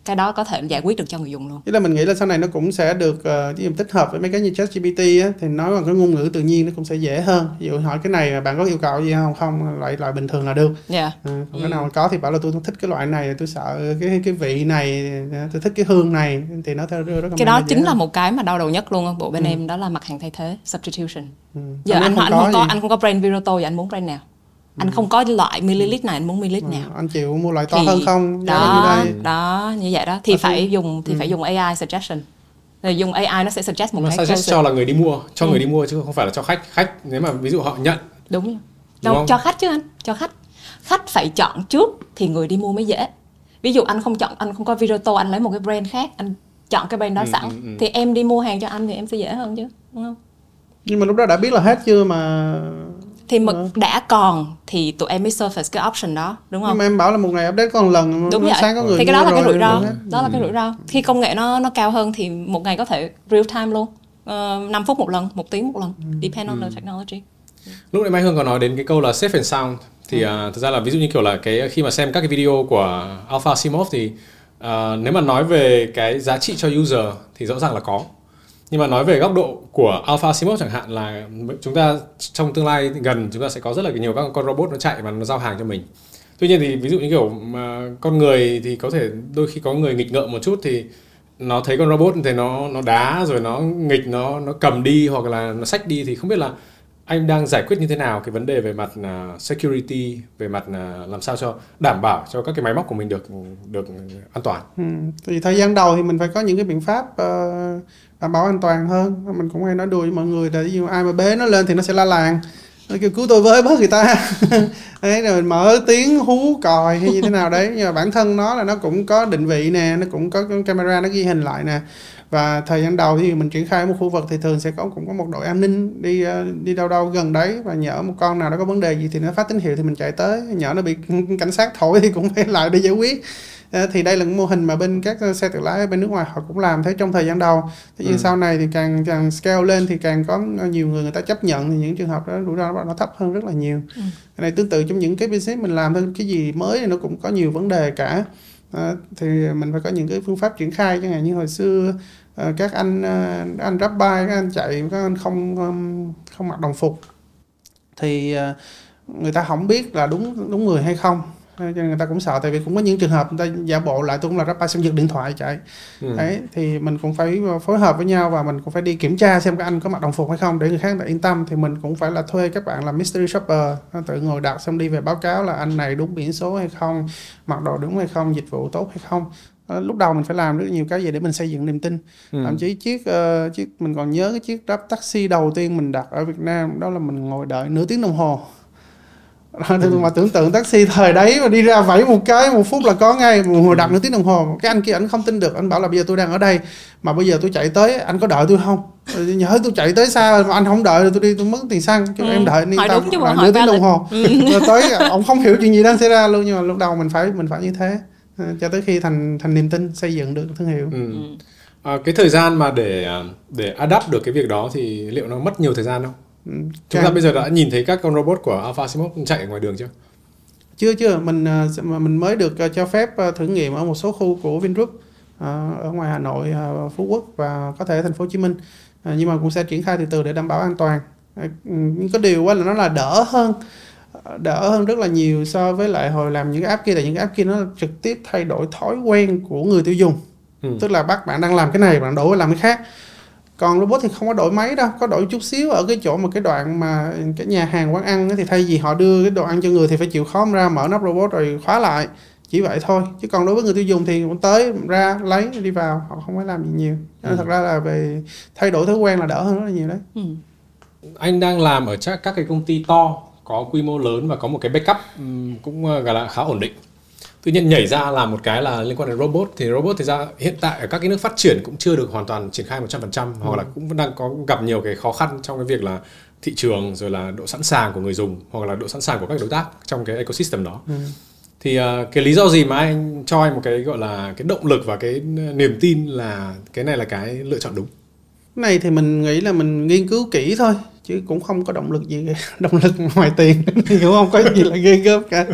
cái đó có thể giải quyết được cho người dùng luôn Thế là mình nghĩ là sau này nó cũng sẽ được uh, tích hợp với mấy cái như ChatGPT á, thì nói bằng cái ngôn ngữ tự nhiên nó cũng sẽ dễ hơn ví dụ hỏi cái này bạn có yêu cầu gì không không loại loại bình thường là được yeah. ừ, còn ừ. cái nào có thì bảo là tôi thích cái loại này tôi sợ cái cái vị này tôi thích cái hương này thì nó theo rất cái đó chính là một cái mà đau đầu nhất luôn bộ bên ừ. em đó là mặt hàng thay thế substitution. Ừ. giờ anh, anh, không, anh không có anh không có brand Viroto thì anh muốn brand nào? Anh ừ. không có loại millilít này anh muốn millilít ừ. nào? anh chịu mua loại to thì hơn không? Đó như đó như vậy đó. Thì à, phải dùng thì ừ. phải dùng AI suggestion. Rồi dùng AI nó sẽ suggest một nó cái suggest cho là người đi mua cho ừ. người đi mua chứ không phải là cho khách. Khách nếu mà ví dụ họ nhận. Đúng Đâu, đúng cho khách chứ anh cho khách. Khách phải chọn trước thì người đi mua mới dễ. Ví dụ anh không chọn anh không có Viroto anh lấy một cái brand khác anh chọn cái brand đó ừ, sẵn ừ, ừ. thì em đi mua hàng cho anh thì em sẽ dễ hơn chứ đúng không nhưng mà lúc đó đã biết là hết chưa mà thì mực ừ. đã còn thì tụi em mới surface cái option đó đúng không? Nhưng mà em bảo là một ngày update còn lần đúng vậy. sáng có người thì cái đó là cái rủi ro đó ừ. là cái rủi ro khi công nghệ nó nó cao hơn thì một ngày có thể real time luôn uh, ờ, 5 phút một lần một tiếng một lần ừ. depend on ừ. the technology lúc nãy Mai Hương còn nói đến cái câu là safe and sound thì ừ. uh, thực ra là ví dụ như kiểu là cái khi mà xem các cái video của Alpha Simov thì uh, nếu mà nói về cái giá trị cho user thì rõ ràng là có. Nhưng mà nói về góc độ của Alpha Simos chẳng hạn là chúng ta trong tương lai gần chúng ta sẽ có rất là nhiều các con robot nó chạy và nó giao hàng cho mình. Tuy nhiên thì ví dụ như kiểu mà con người thì có thể đôi khi có người nghịch ngợm một chút thì nó thấy con robot thì nó nó đá rồi nó nghịch nó nó cầm đi hoặc là nó xách đi thì không biết là anh đang giải quyết như thế nào cái vấn đề về mặt uh, security về mặt uh, làm sao cho đảm bảo cho các cái máy móc của mình được được an toàn? Ừ. thì thời gian đầu thì mình phải có những cái biện pháp uh, đảm bảo an toàn hơn. Mình cũng hay nói đùa với mọi người là ví dụ ai mà bế nó lên thì nó sẽ la làng. Nó kêu cứu tôi với bớt người ta. Đấy rồi mình mở tiếng hú còi hay như thế nào đấy. Nhưng mà bản thân nó là nó cũng có định vị nè nó cũng có camera nó ghi hình lại nè và thời gian đầu thì mình triển khai một khu vực thì thường sẽ có cũng có một đội an ninh đi ờ, đi đâu đâu gần đấy. Và nhỡ một con nào đó có vấn đề gì thì nó phát tín hiệu thì mình chạy tới. Nhỡ nó bị cảnh sát thổi thì cũng phải lại đi giải quyết. Ờ, thì đây là một mô hình mà bên các xe tự lái bên nước ngoài họ cũng làm thế trong thời gian đầu. Thế nhưng ừ. sau này thì càng càng scale lên thì càng có nhiều người người ta chấp nhận thì những trường hợp đó rủi ro nó thấp hơn rất là nhiều. Ừ. cái này tương tự trong những cái business mình làm thôi. Cái gì mới thì nó cũng có nhiều vấn đề cả à, thì mình phải có những cái phương pháp triển khai chẳng hạn như hồi xưa à, các anh ờ, anh rap bay các anh chạy các anh không không mặc đồng phục. Thì à, người ta không biết là đúng đúng người hay không cho nên người ta cũng sợ tại vì cũng có những trường hợp người ta giả bộ lại tôi cũng là rapper xong giật điện thoại chạy ừ. đấy thì mình cũng phải phối hợp với nhau và mình cũng phải đi kiểm tra xem các anh có mặc đồng phục hay không để người khác yên tâm thì mình cũng phải là thuê các bạn làm mystery shopper tự ngồi đặt xong đi về báo cáo là anh này đúng biển số hay không mặc đồ đúng hay không dịch vụ tốt hay không lúc đầu mình phải làm rất nhiều cái gì để mình xây dựng niềm tin ừ. thậm chí chiếc uh, chiếc mình còn nhớ cái chiếc grab taxi đầu tiên mình đặt ở Việt Nam đó là mình ngồi đợi nửa tiếng đồng hồ. mà tưởng tượng taxi thời đấy mà đi ra vẫy một cái một phút là có ngay một đặt nửa tiếng đồng hồ. Cái anh kia anh không tin được anh bảo là bây giờ tôi đang ở đây mà bây giờ tôi chạy tới anh có đợi tôi không? Nhớ tôi chạy tới xa mà anh không đợi tôi đi tôi mất tiền xăng kêu ừ. em đợi đi tao nửa tiếng đồng hồ. Ừ. rồi tới ông không hiểu chuyện gì đang xảy ra luôn nhưng mà lúc đầu mình phải mình phải như thế. Ờ, cho tới khi thành thành niềm tin xây dựng được thương hiệu. Ừ. à, cái thời gian mà để à, để adapt được cái việc đó thì liệu nó mất nhiều thời gian không Chúng ta bây giờ đã nhìn thấy các con robot của Alpha Simov chạy ở ngoài đường chưa? Chưa chưa. Mình ờ, mình mới được ờ, cho phép ờ, thử nghiệm ở một số khu của Vingroup ở ngoài Hà Nội Phú Quốc và có thể thành phố Hồ Chí Minh. Nhưng mà cũng sẽ triển khai từ từ để đảm bảo an toàn. Nhưng có điều là nó là đỡ hơn đỡ hơn rất là nhiều so với lại hồi làm những cái app kia tại những cái app kia nó trực tiếp thay đổi thói quen của người tiêu dùng. Ừ. tức là bắt bạn đang làm cái này bạn đổi làm cái khác còn robot thì không có đổi máy đâu có đổi chút xíu ở cái chỗ mà cái đoạn mà cái nhà hàng quán ăn thì thay vì họ đưa cái đồ ăn cho người thì phải chịu khó ra mở nắp robot rồi khóa lại chỉ vậy thôi chứ còn đối với người tiêu dùng thì cũng tới ra lấy đi vào họ không phải làm gì nhiều nên ừ. thật ra là về thay đổi thói quen là đỡ hơn rất là nhiều đấy ừ. anh đang làm ở chắc các cái công ty to có quy mô lớn và có một cái backup cũng ờ, gọi là khá ổn định tự nhiên nhảy ra làm một cái là liên quan đến robot thì robot thì ra hiện tại ở các cái nước phát triển cũng chưa được hoàn toàn triển khai 100% hoặc ừ. là cũng đang có gặp nhiều cái khó khăn trong cái việc là thị trường rồi là độ sẵn sàng của người dùng hoặc là độ sẵn sàng của các đối tác trong cái ecosystem đó. Ừ. Thì uh, cái lý do gì mà anh cho anh một cái gọi là cái động lực và cái niềm tin là cái này là cái lựa chọn đúng? này thì mình nghĩ là mình nghiên cứu kỹ thôi chứ cũng không có động lực gì động lực ngoài tiền. Thì cũng không có gì là ghê gớm cả.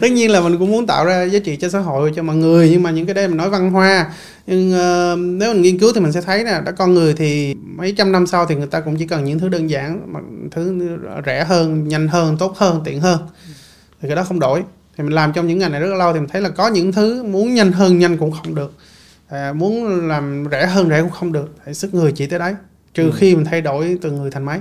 Tất nhiên là mình cũng muốn tạo ra giá trị cho xã hội cho mọi người. Nhưng mà những cái đây mình nói văn hoa. Nhưng uh, nếu mình nghiên cứu thì mình sẽ thấy là đã con người thì mấy trăm năm sau thì người ta cũng chỉ cần những thứ đơn giản mà thứ rẻ hơn nhanh hơn tốt hơn tiện hơn. Thì cái đó không đổi. Thì mình làm trong những ngành này rất là lâu thì mình thấy là có những thứ muốn nhanh hơn nhanh cũng không được. À, muốn làm rẻ hơn rẻ cũng không được. Thì sức người chỉ tới đấy. Trừ ừ. khi mình thay đổi từ người thành máy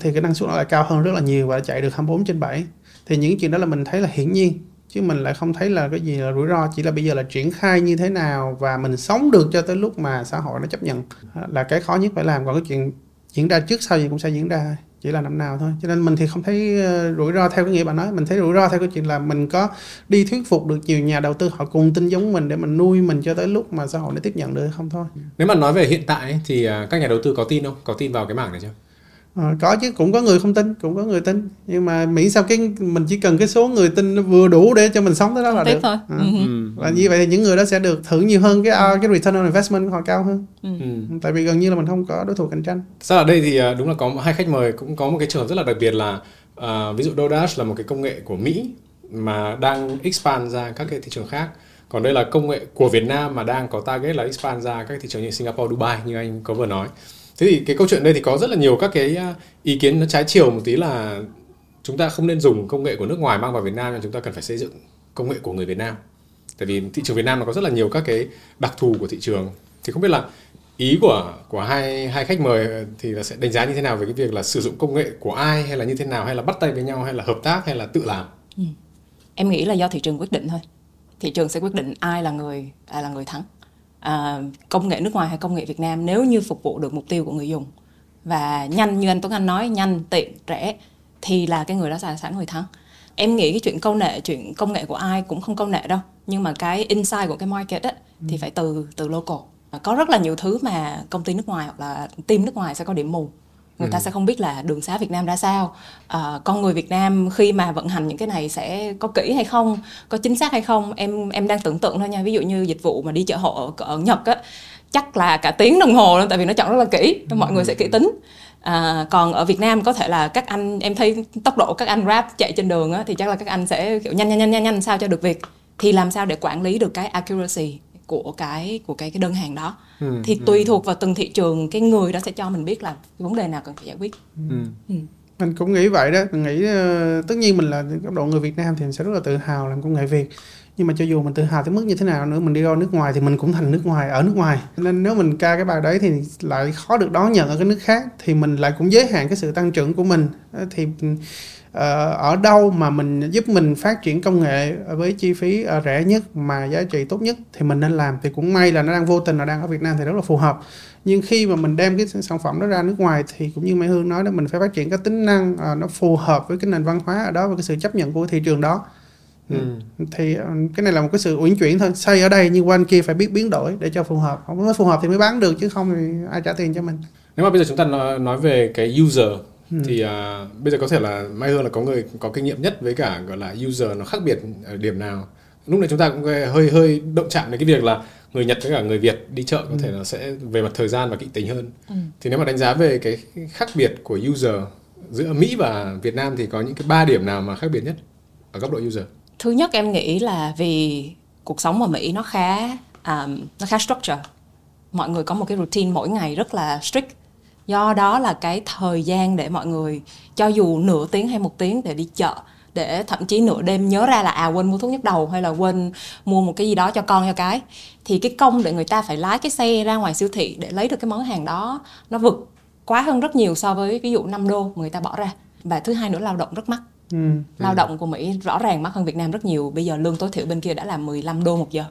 thì cái năng suất nó lại cao hơn rất là nhiều và chạy được 24 trên 7 thì những chuyện đó là mình thấy là hiển nhiên, chứ mình lại không thấy là cái gì là rủi ro, chỉ là bây giờ là triển khai như thế nào và mình sống được cho tới lúc mà xã hội nó chấp nhận. Là cái khó nhất phải làm, còn cái chuyện diễn ra trước sau gì cũng sẽ diễn ra, chỉ là năm nào thôi. Cho nên mình thì không thấy ờ, rủi ro theo cái nghĩa bạn nói, mình thấy rủi ro theo cái chuyện là mình có đi thuyết phục được nhiều nhà đầu tư họ cùng tin giống mình để mình nuôi mình cho tới lúc mà xã hội nó tiếp nhận được không thôi. Nếu mà nói về hiện tại thì à, các nhà đầu tư có tin không? Có tin vào cái mảng này chưa? À, có chứ cũng có người không tin cũng có người tin nhưng mà miễn sao cái mình chỉ cần cái số người tin nó vừa đủ để cho mình sống tới đó là Tiếp được thôi. À. Ừ. và như vậy thì những người đó sẽ được thưởng nhiều hơn cái à, cái return on investment của họ cao hơn Ừ. ừ. tại vì gần như là mình không có đối thủ cạnh tranh Sao ở đây thì à, đúng là có hai khách mời cũng có một cái trường rất là đặc biệt là à, ví dụ DoorDash là một cái công nghệ của Mỹ mà đang expand ra các cái thị trường khác. Còn đây là công nghệ của Việt Nam mà đang có target là expand ra các thị trường như Singapore, Dubai như anh có vừa nói. Thế thì cái câu chuyện đây thì có rất là nhiều các cái à, ý kiến nó trái chiều một tí là chúng ta không nên dùng công nghệ của nước ngoài mang vào Việt Nam mà chúng ta cần phải xây dựng công nghệ của người Việt Nam. Tại vì thị trường Việt Nam nó có rất là nhiều các cái đặc thù của thị trường. Thì không biết là ý của của hai hai khách mời thì là sẽ đánh giá như thế nào về cái việc là sử dụng công nghệ của ai hay là như thế nào, hay là bắt tay với nhau, hay là hợp tác, hay là tự làm ừ. em nghĩ là do thị trường quyết định thôi thị trường sẽ quyết định ai là người, ai là người thắng à, công nghệ nước ngoài hay công nghệ Việt Nam nếu như phục vụ được mục tiêu của người dùng. Và nhanh như anh Tuấn Anh nói nhanh tiện rẻ thì là cái người đó sẽ sẵn người thắng em nghĩ cái chuyện công nghệ chuyện công nghệ của ai cũng không công nghệ đâu nhưng mà cái insight của cái market á thì phải từ từ local. Có rất là nhiều thứ mà công ty nước ngoài hoặc là team nước ngoài sẽ có điểm mù người ta sẽ không biết là đường xá Việt Nam ra sao. À, con người Việt Nam khi mà vận hành những cái này sẽ có kỹ hay không có chính xác hay không em em đang tưởng tượng thôi nha. Ví dụ như dịch vụ mà đi chợ hộ ở, ở Nhật á chắc là cả tiếng đồng hồ luôn tại vì nó chọn rất là kỹ mọi người sẽ kỹ tính. À, còn ở Việt Nam có thể là các anh em thấy tốc độ các anh rap chạy trên đường á, thì chắc là các anh sẽ kiểu nhanh nhanh nhanh nhanh nhanh sao cho được việc. Thì làm sao để quản lý được cái accuracy của cái của cái cái đơn hàng đó Ừ, thì tùy thuộc vào từng thị trường cái người đó sẽ cho mình biết là vấn đề nào cần phải giải quyết. Ừ. mình cũng nghĩ vậy đó mình nghĩ ờ, tất nhiên mình là cấp độ người Việt Nam thì mình sẽ rất là tự hào làm công nghệ Việt. Nhưng mà cho dù mình tự hào tới mức như thế nào nữa mình đi ra nước ngoài thì mình cũng thành nước ngoài ở nước ngoài. Nên nếu mình ca cái bài đấy thì lại khó được đón nhận ở cái nước khác thì mình lại cũng giới hạn cái sự tăng trưởng của mình. Ờ, thì ở đâu mà mình giúp mình phát triển công nghệ với chi phí ờ, rẻ nhất mà giá trị tốt nhất thì mình nên làm thì cũng may là nó đang vô tình là đang ở Việt Nam thì rất là phù hợp. Nhưng khi mà mình đem cái sản phẩm đó ra nước ngoài thì cũng như Mai Hương nói đó mình phải phát triển các tính năng ờ, nó phù hợp với cái nền văn hóa ở đó và cái sự chấp nhận của thị trường đó. Ừ. thì ờ, cái này là một cái sự uyển chuyển thôi. Xây ở đây nhưng qua bên kia phải biết biến đổi để cho phù hợp. Không có phù hợp thì mới bán được chứ không thì ai trả tiền cho mình. Nếu mà bây giờ chúng ta nói về cái user Ừ. thì à, bây giờ có thể là Mai Hương là có người có kinh nghiệm nhất với cả gọi là user nó khác biệt ở điểm nào. Lúc này chúng ta cũng hơi hơi động chạm đến cái việc là người Nhật với cả người Việt đi chợ có thể là sẽ về mặt thời gian và kỹ tính hơn. Ừ. thì nếu mà đánh giá về cái khác biệt của user giữa Mỹ và Việt Nam thì có những cái ba điểm nào mà khác biệt nhất ở góc độ user? Thứ nhất em nghĩ là vì cuộc sống ở Mỹ nó khá um, nó khá structure. Mọi người có một cái routine mỗi ngày rất là strict do đó là cái thời gian để mọi người cho dù nửa tiếng hay một tiếng để đi chợ để thậm chí nửa đêm nhớ ra là à quên mua thuốc nhức đầu hay là quên mua một cái gì đó cho con cho cái. Thì cái công để người ta phải lái cái xe ra ngoài siêu thị để lấy được cái món hàng đó nó vượt quá hơn rất nhiều so với ví dụ 5 đô mà người ta bỏ ra. Và thứ hai nữa lao động rất mắc. Ừ. lao động của Mỹ rõ ràng mắc hơn Việt Nam rất nhiều. Bây giờ lương tối thiểu bên kia đã là 15 đô một giờ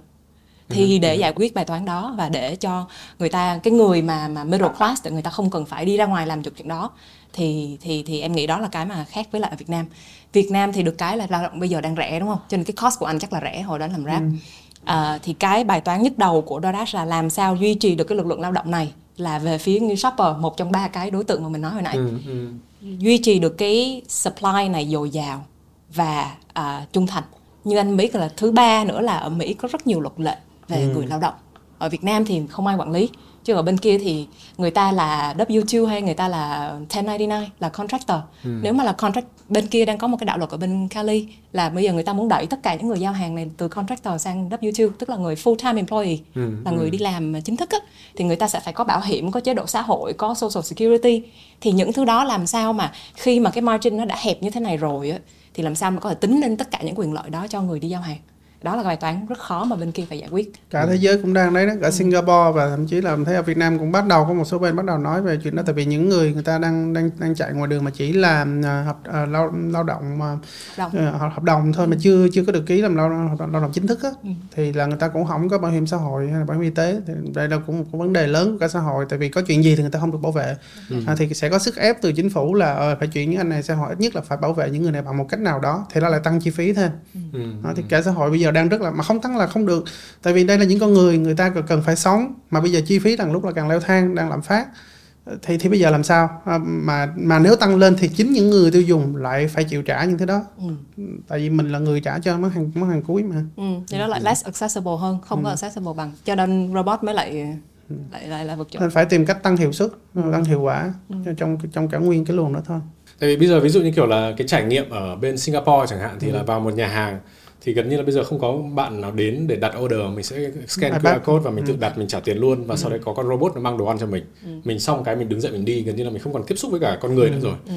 thì để giải quyết bài toán đó và để cho người ta cái người mà mà middle class để người ta không cần phải đi ra ngoài làm chục chuyện đó. Thì thì thì em nghĩ đó là cái mà khác với lại ở Việt Nam. Việt Nam thì được cái là lao động bây giờ đang rẻ đúng không? Cho nên cái cost của anh chắc là rẻ hồi đó làm rap. À, thì cái bài toán nhức đầu của DoorDash là làm sao duy trì được cái lực lượng lao động này là về phía như shopper một trong ba cái đối tượng mà mình nói hồi nãy. Ừ, ừ. duy trì được cái supply này dồi dào và à, trung thành. Như anh biết là thứ ba nữa là ở Mỹ có rất nhiều luật lệ về người lao động ở Việt Nam thì không ai quản lý chứ ở bên kia thì người ta là W2 hay người ta là 1099 là contractor ừ. nếu mà là contract bên kia đang có một cái đạo luật ở bên Cali là bây giờ người ta muốn đẩy tất cả những người giao hàng này từ contractor sang W2 tức là người full time employee ừ. là người ừ. đi làm chính thức á, thì người ta sẽ phải có bảo hiểm có chế độ xã hội có social security thì những thứ đó làm sao mà khi mà cái margin nó đã hẹp như thế này rồi á thì làm sao mà có thể tính lên tất cả những quyền lợi đó cho người đi giao hàng đó là bài toán rất khó mà bên kia phải giải quyết cả thế giới cũng đang đấy đó cả ừ. Singapore và thậm chí là thấy ở Việt Nam cũng bắt đầu có một số bên bắt đầu nói về chuyện đó tại vì những người người ta đang đang đang chạy ngoài đường mà chỉ làm uh, hợp uh, lao lao động mà uh, hợp đồng thôi ừ. mà chưa chưa có được ký làm lao, lao động chính thức á ừ. thì là người ta cũng không có bảo hiểm xã hội hay là bảo hiểm y tế thì đây là cũng một vấn đề lớn của cả xã hội tại vì có chuyện gì thì người ta không được bảo vệ ừ. à, thì sẽ có sức ép từ chính phủ là uh, phải chuyển những anh này xã hội ít nhất là phải bảo vệ những người này bằng một cách nào đó thì nó lại tăng chi phí thêm ừ. à, thì cả xã hội bây giờ đang rất là mà không tăng là không được tại vì đây là những con người người ta cần phải sống mà bây giờ chi phí càng lúc là càng leo thang đang lạm phát thì thì bây giờ làm sao à, mà mà nếu tăng lên thì chính những người tiêu dùng lại phải chịu trả những thứ đó ừ. tại vì mình là người trả cho món hàng món hàng cuối mà ừ. thì đó lại less accessible hơn không ừ. có accessible bằng cho nên robot mới lại ừ. lại lại là vượt trội nên phải tìm cách tăng hiệu suất ừ. tăng hiệu quả ừ. trong trong cả nguyên cái luồng đó thôi tại vì bây giờ ví dụ như kiểu là cái trải nghiệm ở bên Singapore chẳng hạn thì ừ. là vào một nhà hàng thì gần như là bây giờ không có bạn nào đến để đặt order mình sẽ scan QR code và mình ừ. tự đặt mình trả tiền luôn và ừ. sau đấy có con robot nó mang đồ ăn cho mình ừ. mình xong cái mình đứng dậy mình đi gần như là mình không còn tiếp xúc với cả con người ừ. nữa rồi ừ.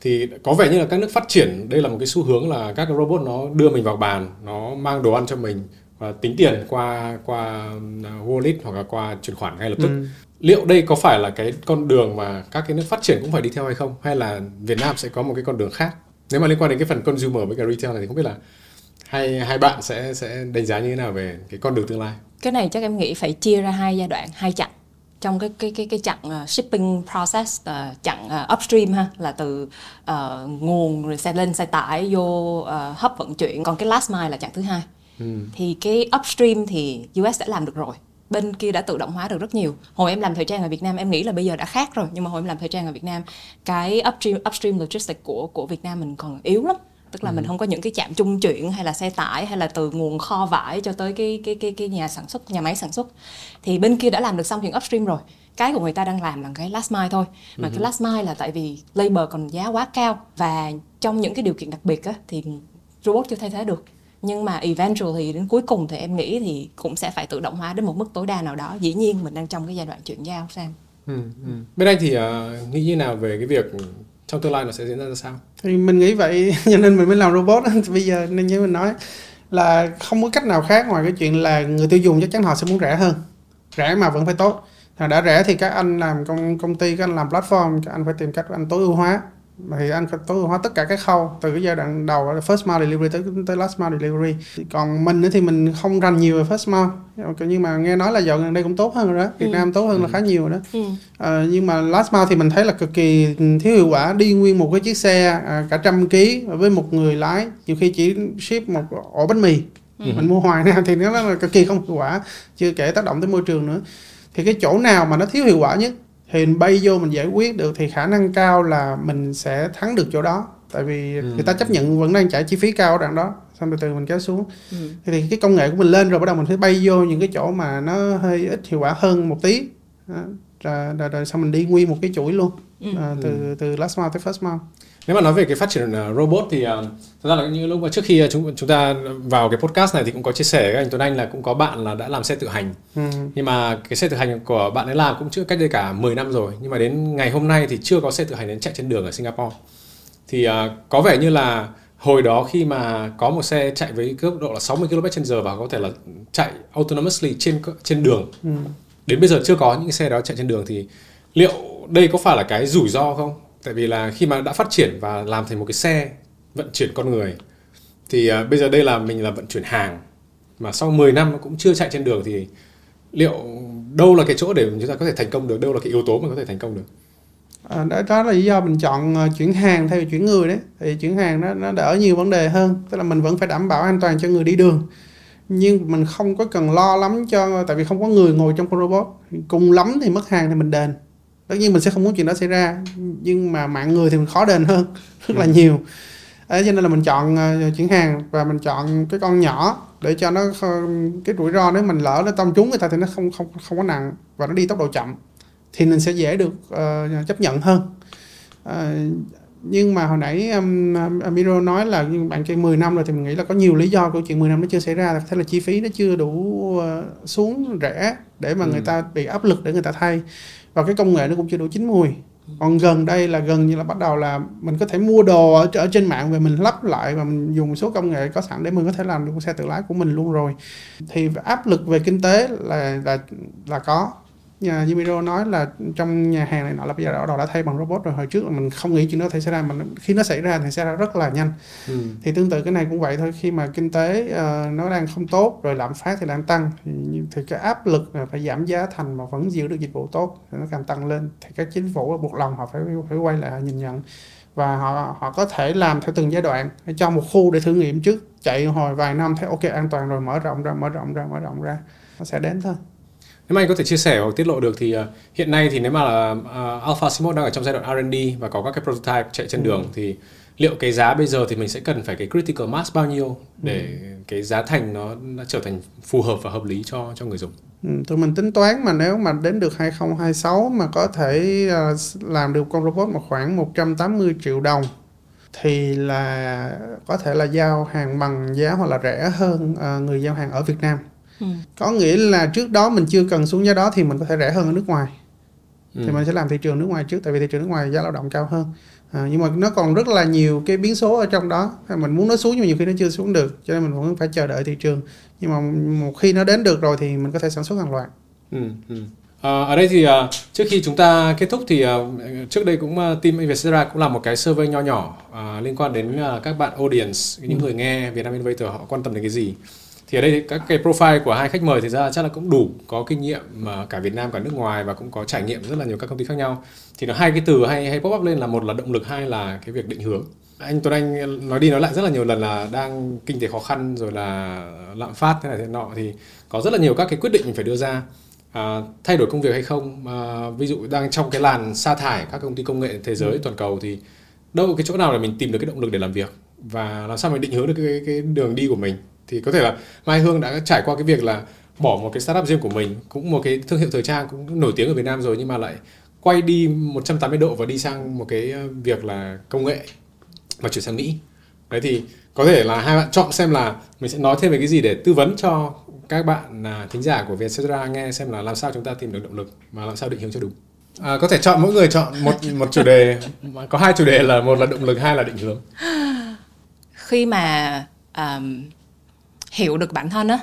thì có vẻ như là các nước phát triển đây là một cái xu hướng là các cái robot nó đưa mình vào bàn nó mang đồ ăn cho mình và tính tiền qua qua uh, wallet hoặc là qua chuyển khoản ngay lập tức ừ. liệu đây có phải là cái con đường mà các cái nước phát triển cũng phải đi theo hay không hay là Việt Nam sẽ có một cái con đường khác nếu mà liên quan đến cái phần consumer với cả retail này thì không biết là hai hai bạn sẽ sẽ đánh giá như thế nào về cái con đường tương lai? Cái này chắc em nghĩ phải chia ra hai giai đoạn hai chặng. Trong cái cái cái cái chặng uh, shipping process uh, chặng uh, upstream ha là từ uh, nguồn rồi xe lên xe tải vô uh, hấp vận chuyển. Còn cái last mile là chặng thứ hai. Ừ. thì cái upstream thì US đã làm được rồi. Bên kia đã tự động hóa được rất nhiều. Hồi em làm thời trang ở Việt Nam em nghĩ là bây giờ đã khác rồi. Nhưng mà hồi em làm thời trang ở Việt Nam cái upstream upstream logistics của của Việt Nam mình còn yếu lắm tức là ừ. mình không có những cái chạm trung chuyển hay là xe tải hay là từ nguồn kho vải cho tới cái cái cái cái nhà sản xuất nhà máy sản xuất thì bên kia đã làm được xong chuyện upstream rồi cái của người ta đang làm là cái last mile thôi mà ừ. cái last mile là tại vì labor còn giá quá cao và trong những cái điều kiện đặc biệt á, thì robot chưa thay thế được nhưng mà eventually đến cuối cùng thì em nghĩ thì cũng sẽ phải tự động hóa đến một mức tối đa nào đó dĩ nhiên mình đang trong cái giai đoạn chuyển giao sang ừ, ừ. bên anh thì uh, nghĩ như nào về cái việc trong tương lai nó sẽ diễn ra ra sao? Thì mình nghĩ vậy, cho nên mình mới làm robot bây giờ nên như mình nói là không có cách nào khác ngoài cái chuyện là người tiêu dùng chắc chắn họ sẽ muốn rẻ hơn. Rẻ mà vẫn phải tốt. Đã rẻ thì các anh làm công công ty, các anh làm platform, các anh phải tìm cách anh tối ưu hóa thì anh phải tối ưu hóa tất cả các khâu từ cái giai đoạn đầu là first mile delivery tới tới last mile delivery còn mình nữa thì mình không rành nhiều về first mile nhưng mà nghe nói là dạo gần đây cũng tốt hơn rồi đó Việt ừ. Nam tốt hơn ừ. là khá nhiều rồi đó ừ. à, nhưng mà last mile thì mình thấy là cực kỳ thiếu hiệu quả đi nguyên một cái chiếc xe à, cả trăm ký với một người lái nhiều khi chỉ ship một ổ bánh mì ừ. mình mua hoài nè thì nó là cực kỳ không hiệu quả chưa kể tác động tới môi trường nữa thì cái chỗ nào mà nó thiếu hiệu quả nhất thì bay vô mình giải quyết được thì khả năng cao là mình sẽ thắng được chỗ đó tại vì ừ. người ta chấp nhận vẫn đang trả chi phí cao ở đoạn đó xong từ từ mình kéo xuống ừ. thì cái công nghệ của mình lên rồi bắt đầu mình phải bay vô những cái chỗ mà nó hơi ít hiệu quả hơn một tí đó. rồi, rồi, rồi xong mình đi nguyên một cái chuỗi luôn ừ. à, từ ừ. từ last mile tới first mile nếu mà nói về cái phát triển uh, robot thì uh, thật ra là như lúc mà trước khi uh, chúng chúng ta vào cái podcast này thì cũng có chia sẻ với anh Tuấn Anh là cũng có bạn là đã làm xe tự hành. Ừ. nhưng mà cái xe tự hành của bạn ấy làm cũng chưa cách đây cả 10 năm rồi. Nhưng mà đến ngày hôm nay thì chưa có xe tự hành đến chạy trên đường ở Singapore. Thì uh, có vẻ như là hồi đó khi mà có một xe chạy với tốc độ là 60 km h và có thể là chạy autonomously trên trên đường. Ừ. đến bây giờ chưa có những xe đó chạy trên đường thì liệu đây có phải là cái rủi ro không tại vì là khi mà đã phát triển và làm thành một cái xe vận chuyển con người thì uh, bây giờ đây là mình là vận chuyển hàng. Mà sau 10 năm nó cũng chưa chạy trên đường thì liệu đâu là cái chỗ để chúng ta có thể thành công được đâu là cái yếu tố mà có thể thành công được? À, đó, đó là lý do mình chọn à, chuyển hàng thay vì chuyển người đấy. Thì chuyển hàng nó nó đỡ nhiều vấn đề hơn tức là mình vẫn phải đảm bảo an toàn cho người đi đường. Nhưng mình không có cần lo lắm cho tại vì không có người ngồi trong con robot. Cùng lắm thì mất hàng thì mình đền tất nhiên mình sẽ không muốn chuyện đó xảy ra nhưng mà mạng người thì mình khó đền hơn rất là ừ. nhiều Đấy, cho nên là mình chọn uh, chuyển hàng và mình chọn cái con nhỏ để cho nó cái rủi ro nếu mình lỡ nó tông trúng người ta thì nó không không không có nặng và nó đi tốc độ chậm thì mình sẽ dễ được uh, chấp nhận hơn uh, nhưng mà hồi nãy um, Amiro nói là bạn chơi 10 năm rồi thì mình nghĩ là có nhiều lý do câu chuyện 10 năm nó chưa xảy ra thế là chi phí nó chưa đủ uh, xuống rẻ để mà ừ. người ta bị áp lực để người ta thay và cái công nghệ nó cũng chưa đủ chín mùi. Còn gần đây là gần như là bắt đầu là mình có thể mua đồ ở, ở trên mạng về mình lắp lại và mình dùng một số công nghệ có sẵn để mình có thể làm được xe tự lái của mình luôn rồi. Thì áp lực về kinh tế là là là có. Yumiro nói là trong nhà hàng này nọ là bây giờ đã, đã thay bằng robot rồi. Hồi trước là mình không nghĩ chuyện đó thể xảy ra mà khi nó xảy ra thì xảy ra rất là nhanh. Ừ. thì tương tự cái này cũng vậy thôi. Khi mà kinh tế uh, nó đang không tốt rồi lạm phát thì đang tăng thì, thì cái áp lực là phải giảm giá thành mà vẫn giữ được dịch vụ tốt thì nó càng tăng lên. Thì các chính phủ buộc lòng họ phải phải quay lại nhìn nhận. Và họ họ có thể làm theo từng giai đoạn cho một khu để thử nghiệm trước chạy hồi vài năm thấy ok an toàn rồi mở rộng ra mở rộng ra mở rộng ra nó sẽ đến thôi nếu mà anh có thể chia sẻ hoặc tiết lộ được thì uh, hiện nay thì nếu mà là uh, Alpha Simod đang ở trong giai đoạn R&D và có các cái prototype chạy trên ừ. đường thì liệu cái giá bây giờ thì mình sẽ cần phải cái critical mass bao nhiêu để ừ. cái giá thành nó, nó trở thành phù hợp và hợp lý cho cho người dùng. Ừ, tụi mình tính toán mà nếu mà đến được 2026 mà có thể uh, làm được con robot mà khoảng 180 triệu đồng thì là có thể là giao hàng bằng giá hoặc là rẻ hơn uh, người giao hàng ở Việt Nam ừ. có nghĩa là trước đó mình chưa cần xuống giá đó thì mình có thể rẻ hơn ở nước ngoài ừ. thì mình sẽ làm thị trường nước ngoài trước tại vì thị trường nước ngoài giá lao động cao hơn à, nhưng mà nó còn rất là nhiều cái biến số ở trong đó mình muốn nó xuống nhưng mà nhiều khi nó chưa xuống được cho nên mình vẫn phải chờ đợi thị trường nhưng mà một khi nó đến được rồi thì mình có thể sản xuất hàng loạt ừ, ừ. À, ở đây thì uh, trước khi chúng ta kết thúc thì uh, trước đây cũng uh, team Investira cũng làm một cái survey nho nhỏ uh, liên quan đến uh, các bạn audience những ừ. người nghe Việt Nam Innovator họ quan tâm đến cái gì thì ở đây các cái profile của hai khách mời thì ra chắc là cũng đủ có kinh nghiệm mà cả Việt Nam cả nước ngoài và cũng có trải nghiệm rất là nhiều các công ty khác nhau. Thì nó hai cái từ hay hay pop up lên là một là động lực hai là cái việc định hướng. Anh Tuấn Anh nói đi nói lại rất là nhiều lần là đang kinh tế khó khăn rồi là lạm phát thế này thế nọ thì có rất là nhiều các cái quyết định mình phải đưa ra. À, thay đổi công việc hay không? À, ví dụ đang trong cái làn sa thải các công ty công nghệ thế giới ừ. toàn cầu thì đâu cái chỗ nào để mình tìm được cái động lực để làm việc và làm sao mình định hướng được cái cái đường đi của mình thì có thể là Mai Hương đã trải qua cái việc là bỏ một cái startup riêng của mình cũng một cái thương hiệu thời trang cũng nổi tiếng ở Việt Nam rồi nhưng mà lại quay đi 180 độ và đi sang một cái ờ, việc là công nghệ và chuyển sang Mỹ. Đấy thì có thể là hai bạn chọn xem là mình sẽ nói thêm về cái gì để tư vấn cho các bạn là thính giả của Vietcetera nghe xem là làm sao chúng ta tìm được động lực và làm sao định hướng cho đúng. À, có thể chọn mỗi người chọn một một chủ đề có hai chủ đề là một là động lực hai là định hướng. Khi mà um, hiểu được bản thân á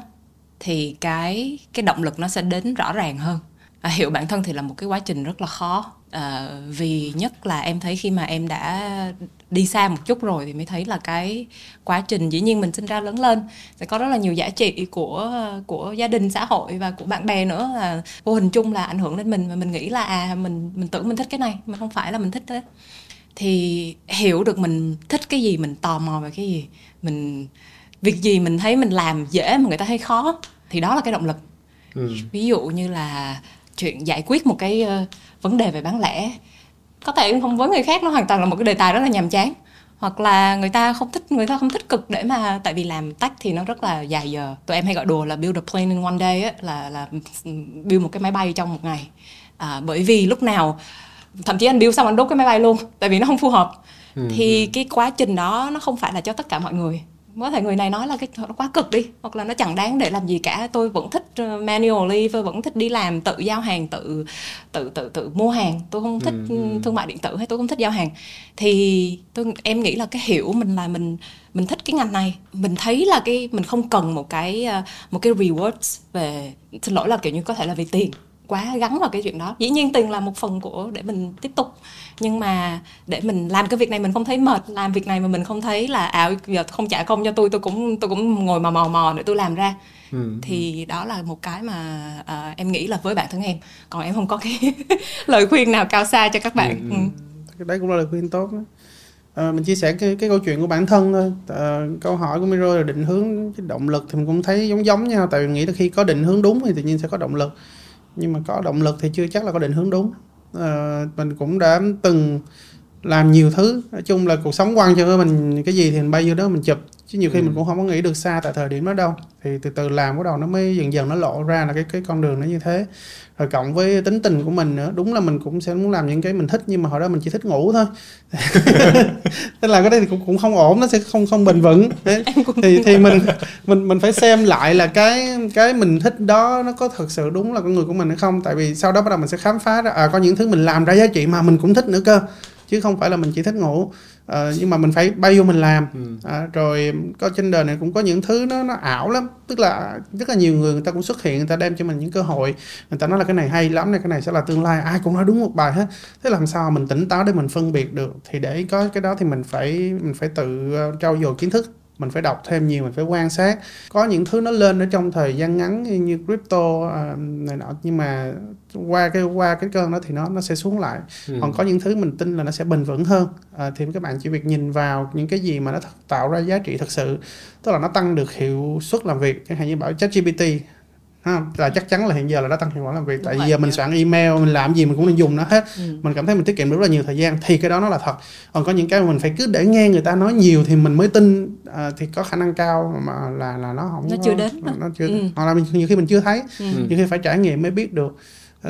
thì cái cái động lực nó sẽ đến rõ ràng hơn. À, hiểu bản thân thì là một cái quá trình rất là khó. À, vì nhất là em thấy khi mà em đã đi xa một chút rồi thì mới thấy là cái quá trình dĩ nhiên mình sinh ra lớn lên sẽ có rất là nhiều giá trị của của gia đình xã hội và của bạn bè nữa. Là vô hình chung là ảnh hưởng đến mình và mình nghĩ là à mình mình tưởng mình thích cái này mà không phải là mình thích thế. Thì hiểu được mình thích cái gì mình tò mò về cái gì mình việc gì mình thấy mình làm dễ mà người ta thấy khó thì đó là cái động lực ừ. ví dụ như là chuyện giải quyết một cái uh, vấn đề về bán lẻ có thể không với người khác nó hoàn toàn là một cái đề tài rất là nhàm chán hoặc là người ta không thích người ta không thích cực để mà tại vì làm tách thì nó rất là dài giờ tụi em hay gọi đùa là build a plane in one day á, là là build một cái máy bay trong một ngày à, bởi vì lúc nào thậm chí anh build xong anh đốt cái máy bay luôn tại vì nó không phù hợp ừ. thì ừ. cái quá trình đó nó không phải là cho tất cả mọi người có thể người này nói là cái nó quá cực đi hoặc là nó chẳng đáng để làm gì cả. Tôi vẫn thích ờ, manually tôi vẫn thích đi làm tự giao hàng tự tự tự tự mua hàng. Tôi không thích ừ, ừ. thương mại điện tử hay tôi không thích giao hàng. Thì tôi em nghĩ là cái hiểu mình là mình mình thích cái ngành này. Mình thấy là cái mình không cần một cái ờ, một cái rewards về xin lỗi là kiểu như có thể là vì tiền quá gắn vào cái chuyện đó dĩ nhiên tiền là một phần của để mình tiếp tục nhưng mà để mình làm cái việc này mình không thấy mệt làm việc này mà mình không thấy là à giờ không trả công cho tôi tôi cũng tôi cũng ngồi mà mò mò để tôi làm ra ừ. thì đó là một cái mà uh, em nghĩ là với bản thân em còn em không có cái lời khuyên nào cao xa cho các bạn ừ. Ừ. đấy cũng là lời khuyên tốt đó. À, mình chia sẻ cái, cái câu chuyện của bản thân thôi à, câu hỏi của Miro là định hướng cái động lực thì mình cũng thấy giống giống nhau tại vì nghĩ là khi có định hướng đúng thì tự nhiên sẽ có động lực nhưng mà có động lực thì chưa chắc là có định hướng đúng. À, mình cũng đã từng làm nhiều thứ. Nói chung là cuộc sống quăng cho mình cái gì thì mình bay vô đó mình chụp. Chứ nhiều khi Ừ. mình cũng không có nghĩ được xa tại thời điểm đó đâu. Thì từ từ làm bắt đầu nó mới dần dần nó lộ ra là cái cái con đường nó như thế. Rồi cộng với tính tình của mình nữa đúng là mình cũng sẽ muốn làm những cái mình thích nhưng mà hồi đó mình chỉ thích ngủ thôi. Tức là cái đấy thì cũng cũng không ổn nó sẽ không không bền vững. Thì thì mình mình mình phải xem lại là cái cái mình thích đó nó có thật sự đúng là con người của mình hay không. Tại vì sau đó bắt đầu mình sẽ khám phá ra à có những thứ mình làm ra giá trị mà mình cũng thích nữa cơ chứ không phải là mình chỉ thích ngủ. Ờ, nhưng mà mình phải bay vô mình làm. À, rồi có trên đời này cũng có những thứ nó nó ảo lắm. Tức là rất là nhiều người người ta cũng xuất hiện người ta đem cho mình những cơ hội. Người ta nói là cái này hay lắm này cái này sẽ là tương lai. Ai cũng nói đúng một bài hết. Thế làm sao mình tỉnh táo để mình phân biệt được? Thì để có cái đó thì mình phải mình phải tự ờ, trau dồi kiến thức mình phải đọc thêm nhiều mình phải quan sát. Có những thứ nó lên ở trong thời gian ngắn như, như crypto à, này nọ nhưng mà qua cái qua cái cơn đó thì nó nó sẽ xuống lại. Ừ. còn có những thứ mình tin là nó sẽ bền vững hơn. À, thì các bạn chỉ việc nhìn vào những cái gì mà nó tạo ra giá trị thật sự tức là nó tăng được hiệu suất làm việc chẳng hạn như bảo ChatGPT ha, là chắc chắn là hiện giờ là nó tăng hiệu quả làm việc. Đúng tại vì giờ mình soạn email mình làm gì mình cũng nên dùng nó hết. Ừ. mình cảm thấy mình tiết kiệm được rất là nhiều thời gian. Thì cái đó nó là thật. Còn có những cái mà mình phải cứ để nghe người ta nói nhiều thì mình mới tin à, thì có khả năng cao mà là là nó không Nó chưa đến. nó, nó chưa Ừ. hoặc là mình, nhiều khi mình chưa thấy. Ừ. Nhiều khi phải trải nghiệm mới biết được.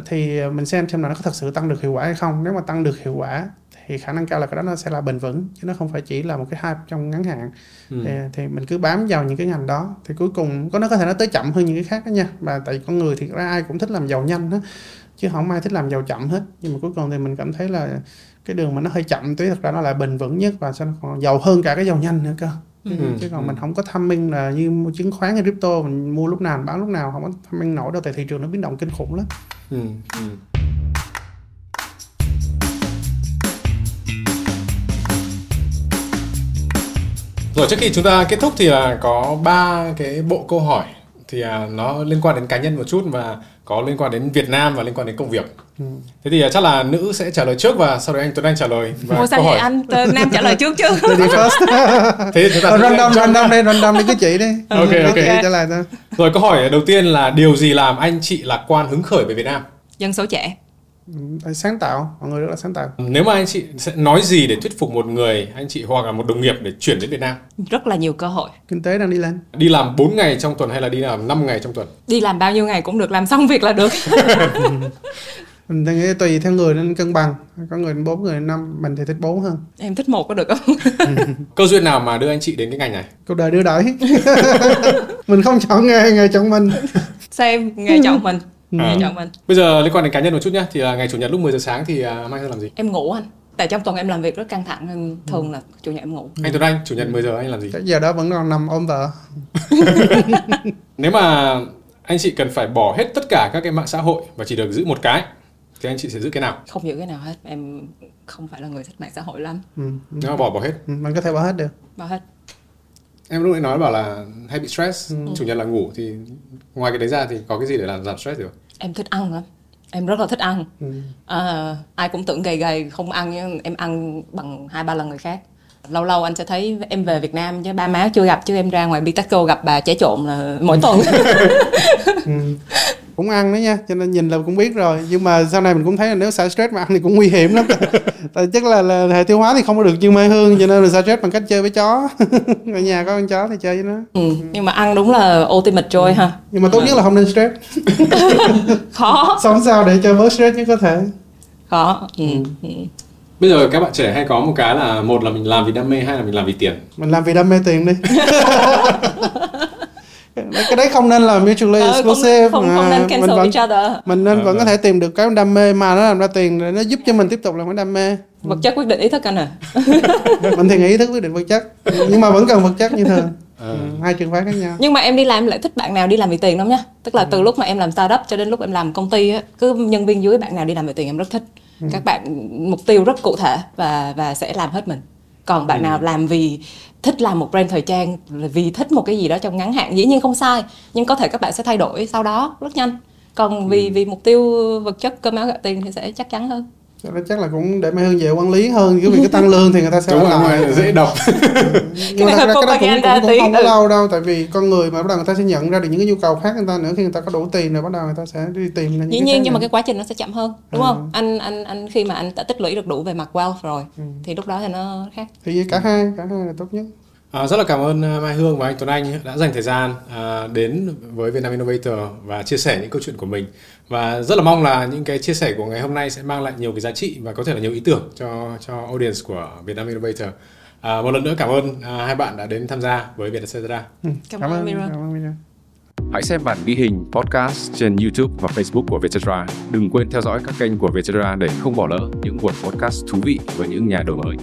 Thì mình xem xem là nó có thật sự tăng được hiệu quả hay không. Nếu mà tăng được hiệu quả thì khả năng cao là cái đó nó sẽ là bền vững chứ nó không phải chỉ là một cái hype trong ngắn hạn Ừ. thì, thì mình cứ bám vào những cái ngành đó thì cuối cùng có nó có thể nó tới chậm hơn những cái khác đó nha và tại con người thì ra ai cũng thích làm giàu nhanh đó chứ không ai thích làm giàu chậm hết nhưng mà cuối cùng thì mình cảm thấy là cái đường mà nó hơi chậm tí thật ra nó lại bền vững nhất và sẽ còn giàu hơn cả cái giàu nhanh nữa cơ Ừ. chứ còn Ừ. mình không có tham minh là như mua chứng khoán hay crypto mình mua lúc nào mình bán lúc nào không có tham minh nổi đâu tại thị trường nó biến động kinh khủng lắm Ừ. Ừ. Rồi trước khi chúng ta kết thúc thì là có ba cái bộ câu hỏi thì à, nó liên quan đến cá nhân một chút và có liên quan đến Việt Nam và liên quan đến công việc. Ừ. Thế thì à, chắc là nữ sẽ trả lời trước và sau đó anh Tuấn Anh trả lời và Ủa sao câu hỏi. anh Ờ, Nam trả lời trước chứ Thế chúng ta sẽ random chọn- random đi random đi cứ chỉ đi Ok, ok. trả lời thôi Rồi câu hỏi đầu tiên là điều gì làm anh chị lạc quan hứng khởi về Việt Nam? dân số trẻ sáng tạo mọi người rất là sáng tạo. Nếu mà anh chị sẽ nói gì để thuyết phục một người, anh chị hoặc là một đồng nghiệp để chuyển đến Việt Nam? rất là nhiều cơ hội. Kinh tế đang đi lên. Đi làm 4 ngày trong tuần hay là đi làm 5 ngày trong tuần? đi làm bao nhiêu ngày cũng được làm xong việc là được. Mình nghĩ tùy theo người nên cân bằng. Có người bốn người năm mình thì thích bốn hơn. Em thích một có được không? Cơ duyên nào mà đưa anh chị đến cái ngành này? cuộc đời đưa đẩy. Mình không chọn nghề nghề chọn mình. Sao em nghề chọn mình À. chọn Bây giờ liên quan đến cá nhân một chút nhé, thì là ngày chủ nhật lúc 10 giờ sáng thì à, Mai Hương làm gì? em ngủ anh tại trong tuần em làm việc rất căng thẳng nên thường là chủ nhật em ngủ Anh Tuấn Anh, chủ nhật 10 giờ anh làm gì? cái giờ đó vẫn còn nằm ôm vợ Nếu mà anh chị cần phải bỏ hết tất cả các cái mạng xã hội và chỉ được giữ một cái, thì anh chị sẽ giữ cái nào? không giữ cái nào hết em không phải là người thích mạng xã hội lắm ừ. Nếu mà bỏ bỏ hết. ừ, mình có thể bỏ hết được bao hết Em lúc nãy nói bảo là hay bị stress, Ừ. chủ nhật là ngủ thì ngoài cái đấy ra thì có cái gì để làm giảm stress được? em thích ăn lắm em rất là thích ăn ừ. à, ai cũng tưởng gầy gầy không ăn nhưng em ăn bằng hai ba lần người khác lâu lâu anh sẽ thấy em về Việt Nam chứ ba má chưa gặp chứ em ra ngoài Bitexco gặp bà trẻ trộn là mỗi tuần Ừ. cũng ăn đó nha cho nên nhìn là cũng biết rồi. Nhưng mà sau này mình cũng thấy là nếu xả stress mà ăn thì cũng nguy hiểm lắm. Tại chắc là, là hệ tiêu hóa thì không có được như mai hương cho nên là xả stress bằng cách chơi với chó. Ở nhà có con chó thì chơi với nó. Ừ. nhưng mà ăn đúng là ultimate joy ha. Nhưng mà tốt nhất là không nên stress. Khó. Sống sao để cho bớt stress nhất có thể. Khó. Ừ. Ừ. Bây giờ các bạn trẻ hay có một cái là một là mình làm vì đam mê hai là mình làm vì tiền. mình làm vì đam mê tiền đi cái đấy không nên là mutually Ờ, không, exclusive không, không mà nên mình cancel vẫn each other. mình nên Ờ, vẫn có vâng. thể tìm được cái đam mê mà nó làm ra tiền để nó giúp cho mình tiếp tục làm cái đam mê. Vật chất quyết định ý thức anh à. Mình thì nghĩ ý thức quyết định vật chất nhưng mà vẫn cần vật chất như thường. Ờ. ừ, hai trường phái khác nhau. Nhưng mà em đi làm em lại thích bạn nào đi làm vì tiền lắm nhá. Tức là từ lúc mà em làm startup cho đến lúc em làm công ty á cứ nhân viên dưới bạn nào đi làm vì tiền em rất thích. Các bạn mục tiêu rất cụ thể và và sẽ làm hết mình còn bạn nào làm vì thích làm một brand thời trang vì thích một cái gì đó trong ngắn hạn? Dĩ nhiên không sai nhưng có thể các bạn sẽ thay đổi sau đó rất nhanh. Còn vì vì mục tiêu vật chất cơm áo gạo tiền thì sẽ chắc chắn hơn Cho nên chắc là cũng để Mai Hương về quản lý hơn chứ vì cái tăng lương thì người ta sẽ đúng lại dễ đọc nhưng mà thật ra cái đó cũng, cũng, tí. cũng không có Ừ. lâu đâu tại vì con người mà bắt đầu người ta sẽ nhận ra được những cái nhu cầu khác người ta nữa khi người ta có đủ tiền rồi bắt đầu người ta sẽ đi tìm ra những dĩ cái nhiên nhưng mà cái quá trình nó sẽ chậm hơn đúng Ừ. không anh anh anh khi mà anh đã tích lũy được đủ về mặt wealth rồi Ừ. thì lúc đó thì nó khác thì cả hai cả hai là tốt nhất À, rất là cảm ơn à, Mai Hương và anh Tuấn Anh đã dành thời gian à, đến với Vietnam Innovator và chia sẻ những câu chuyện của mình và rất là mong là những cái chia sẻ của ngày hôm nay sẽ mang lại nhiều cái giá trị và có thể là nhiều ý tưởng cho cho audience của Vietnam Innovator. À, một lần nữa cảm ơn à, hai bạn đã đến tham gia với Vietcetera. Ừ, Cảm ơn Mira. cảm ơn Mira. Hãy xem bản ghi hình podcast trên YouTube và Facebook của Vietcetera. Đừng quên theo dõi các kênh của Vietcetera để không bỏ lỡ những buổi podcast thú vị với những nhà đổi mới.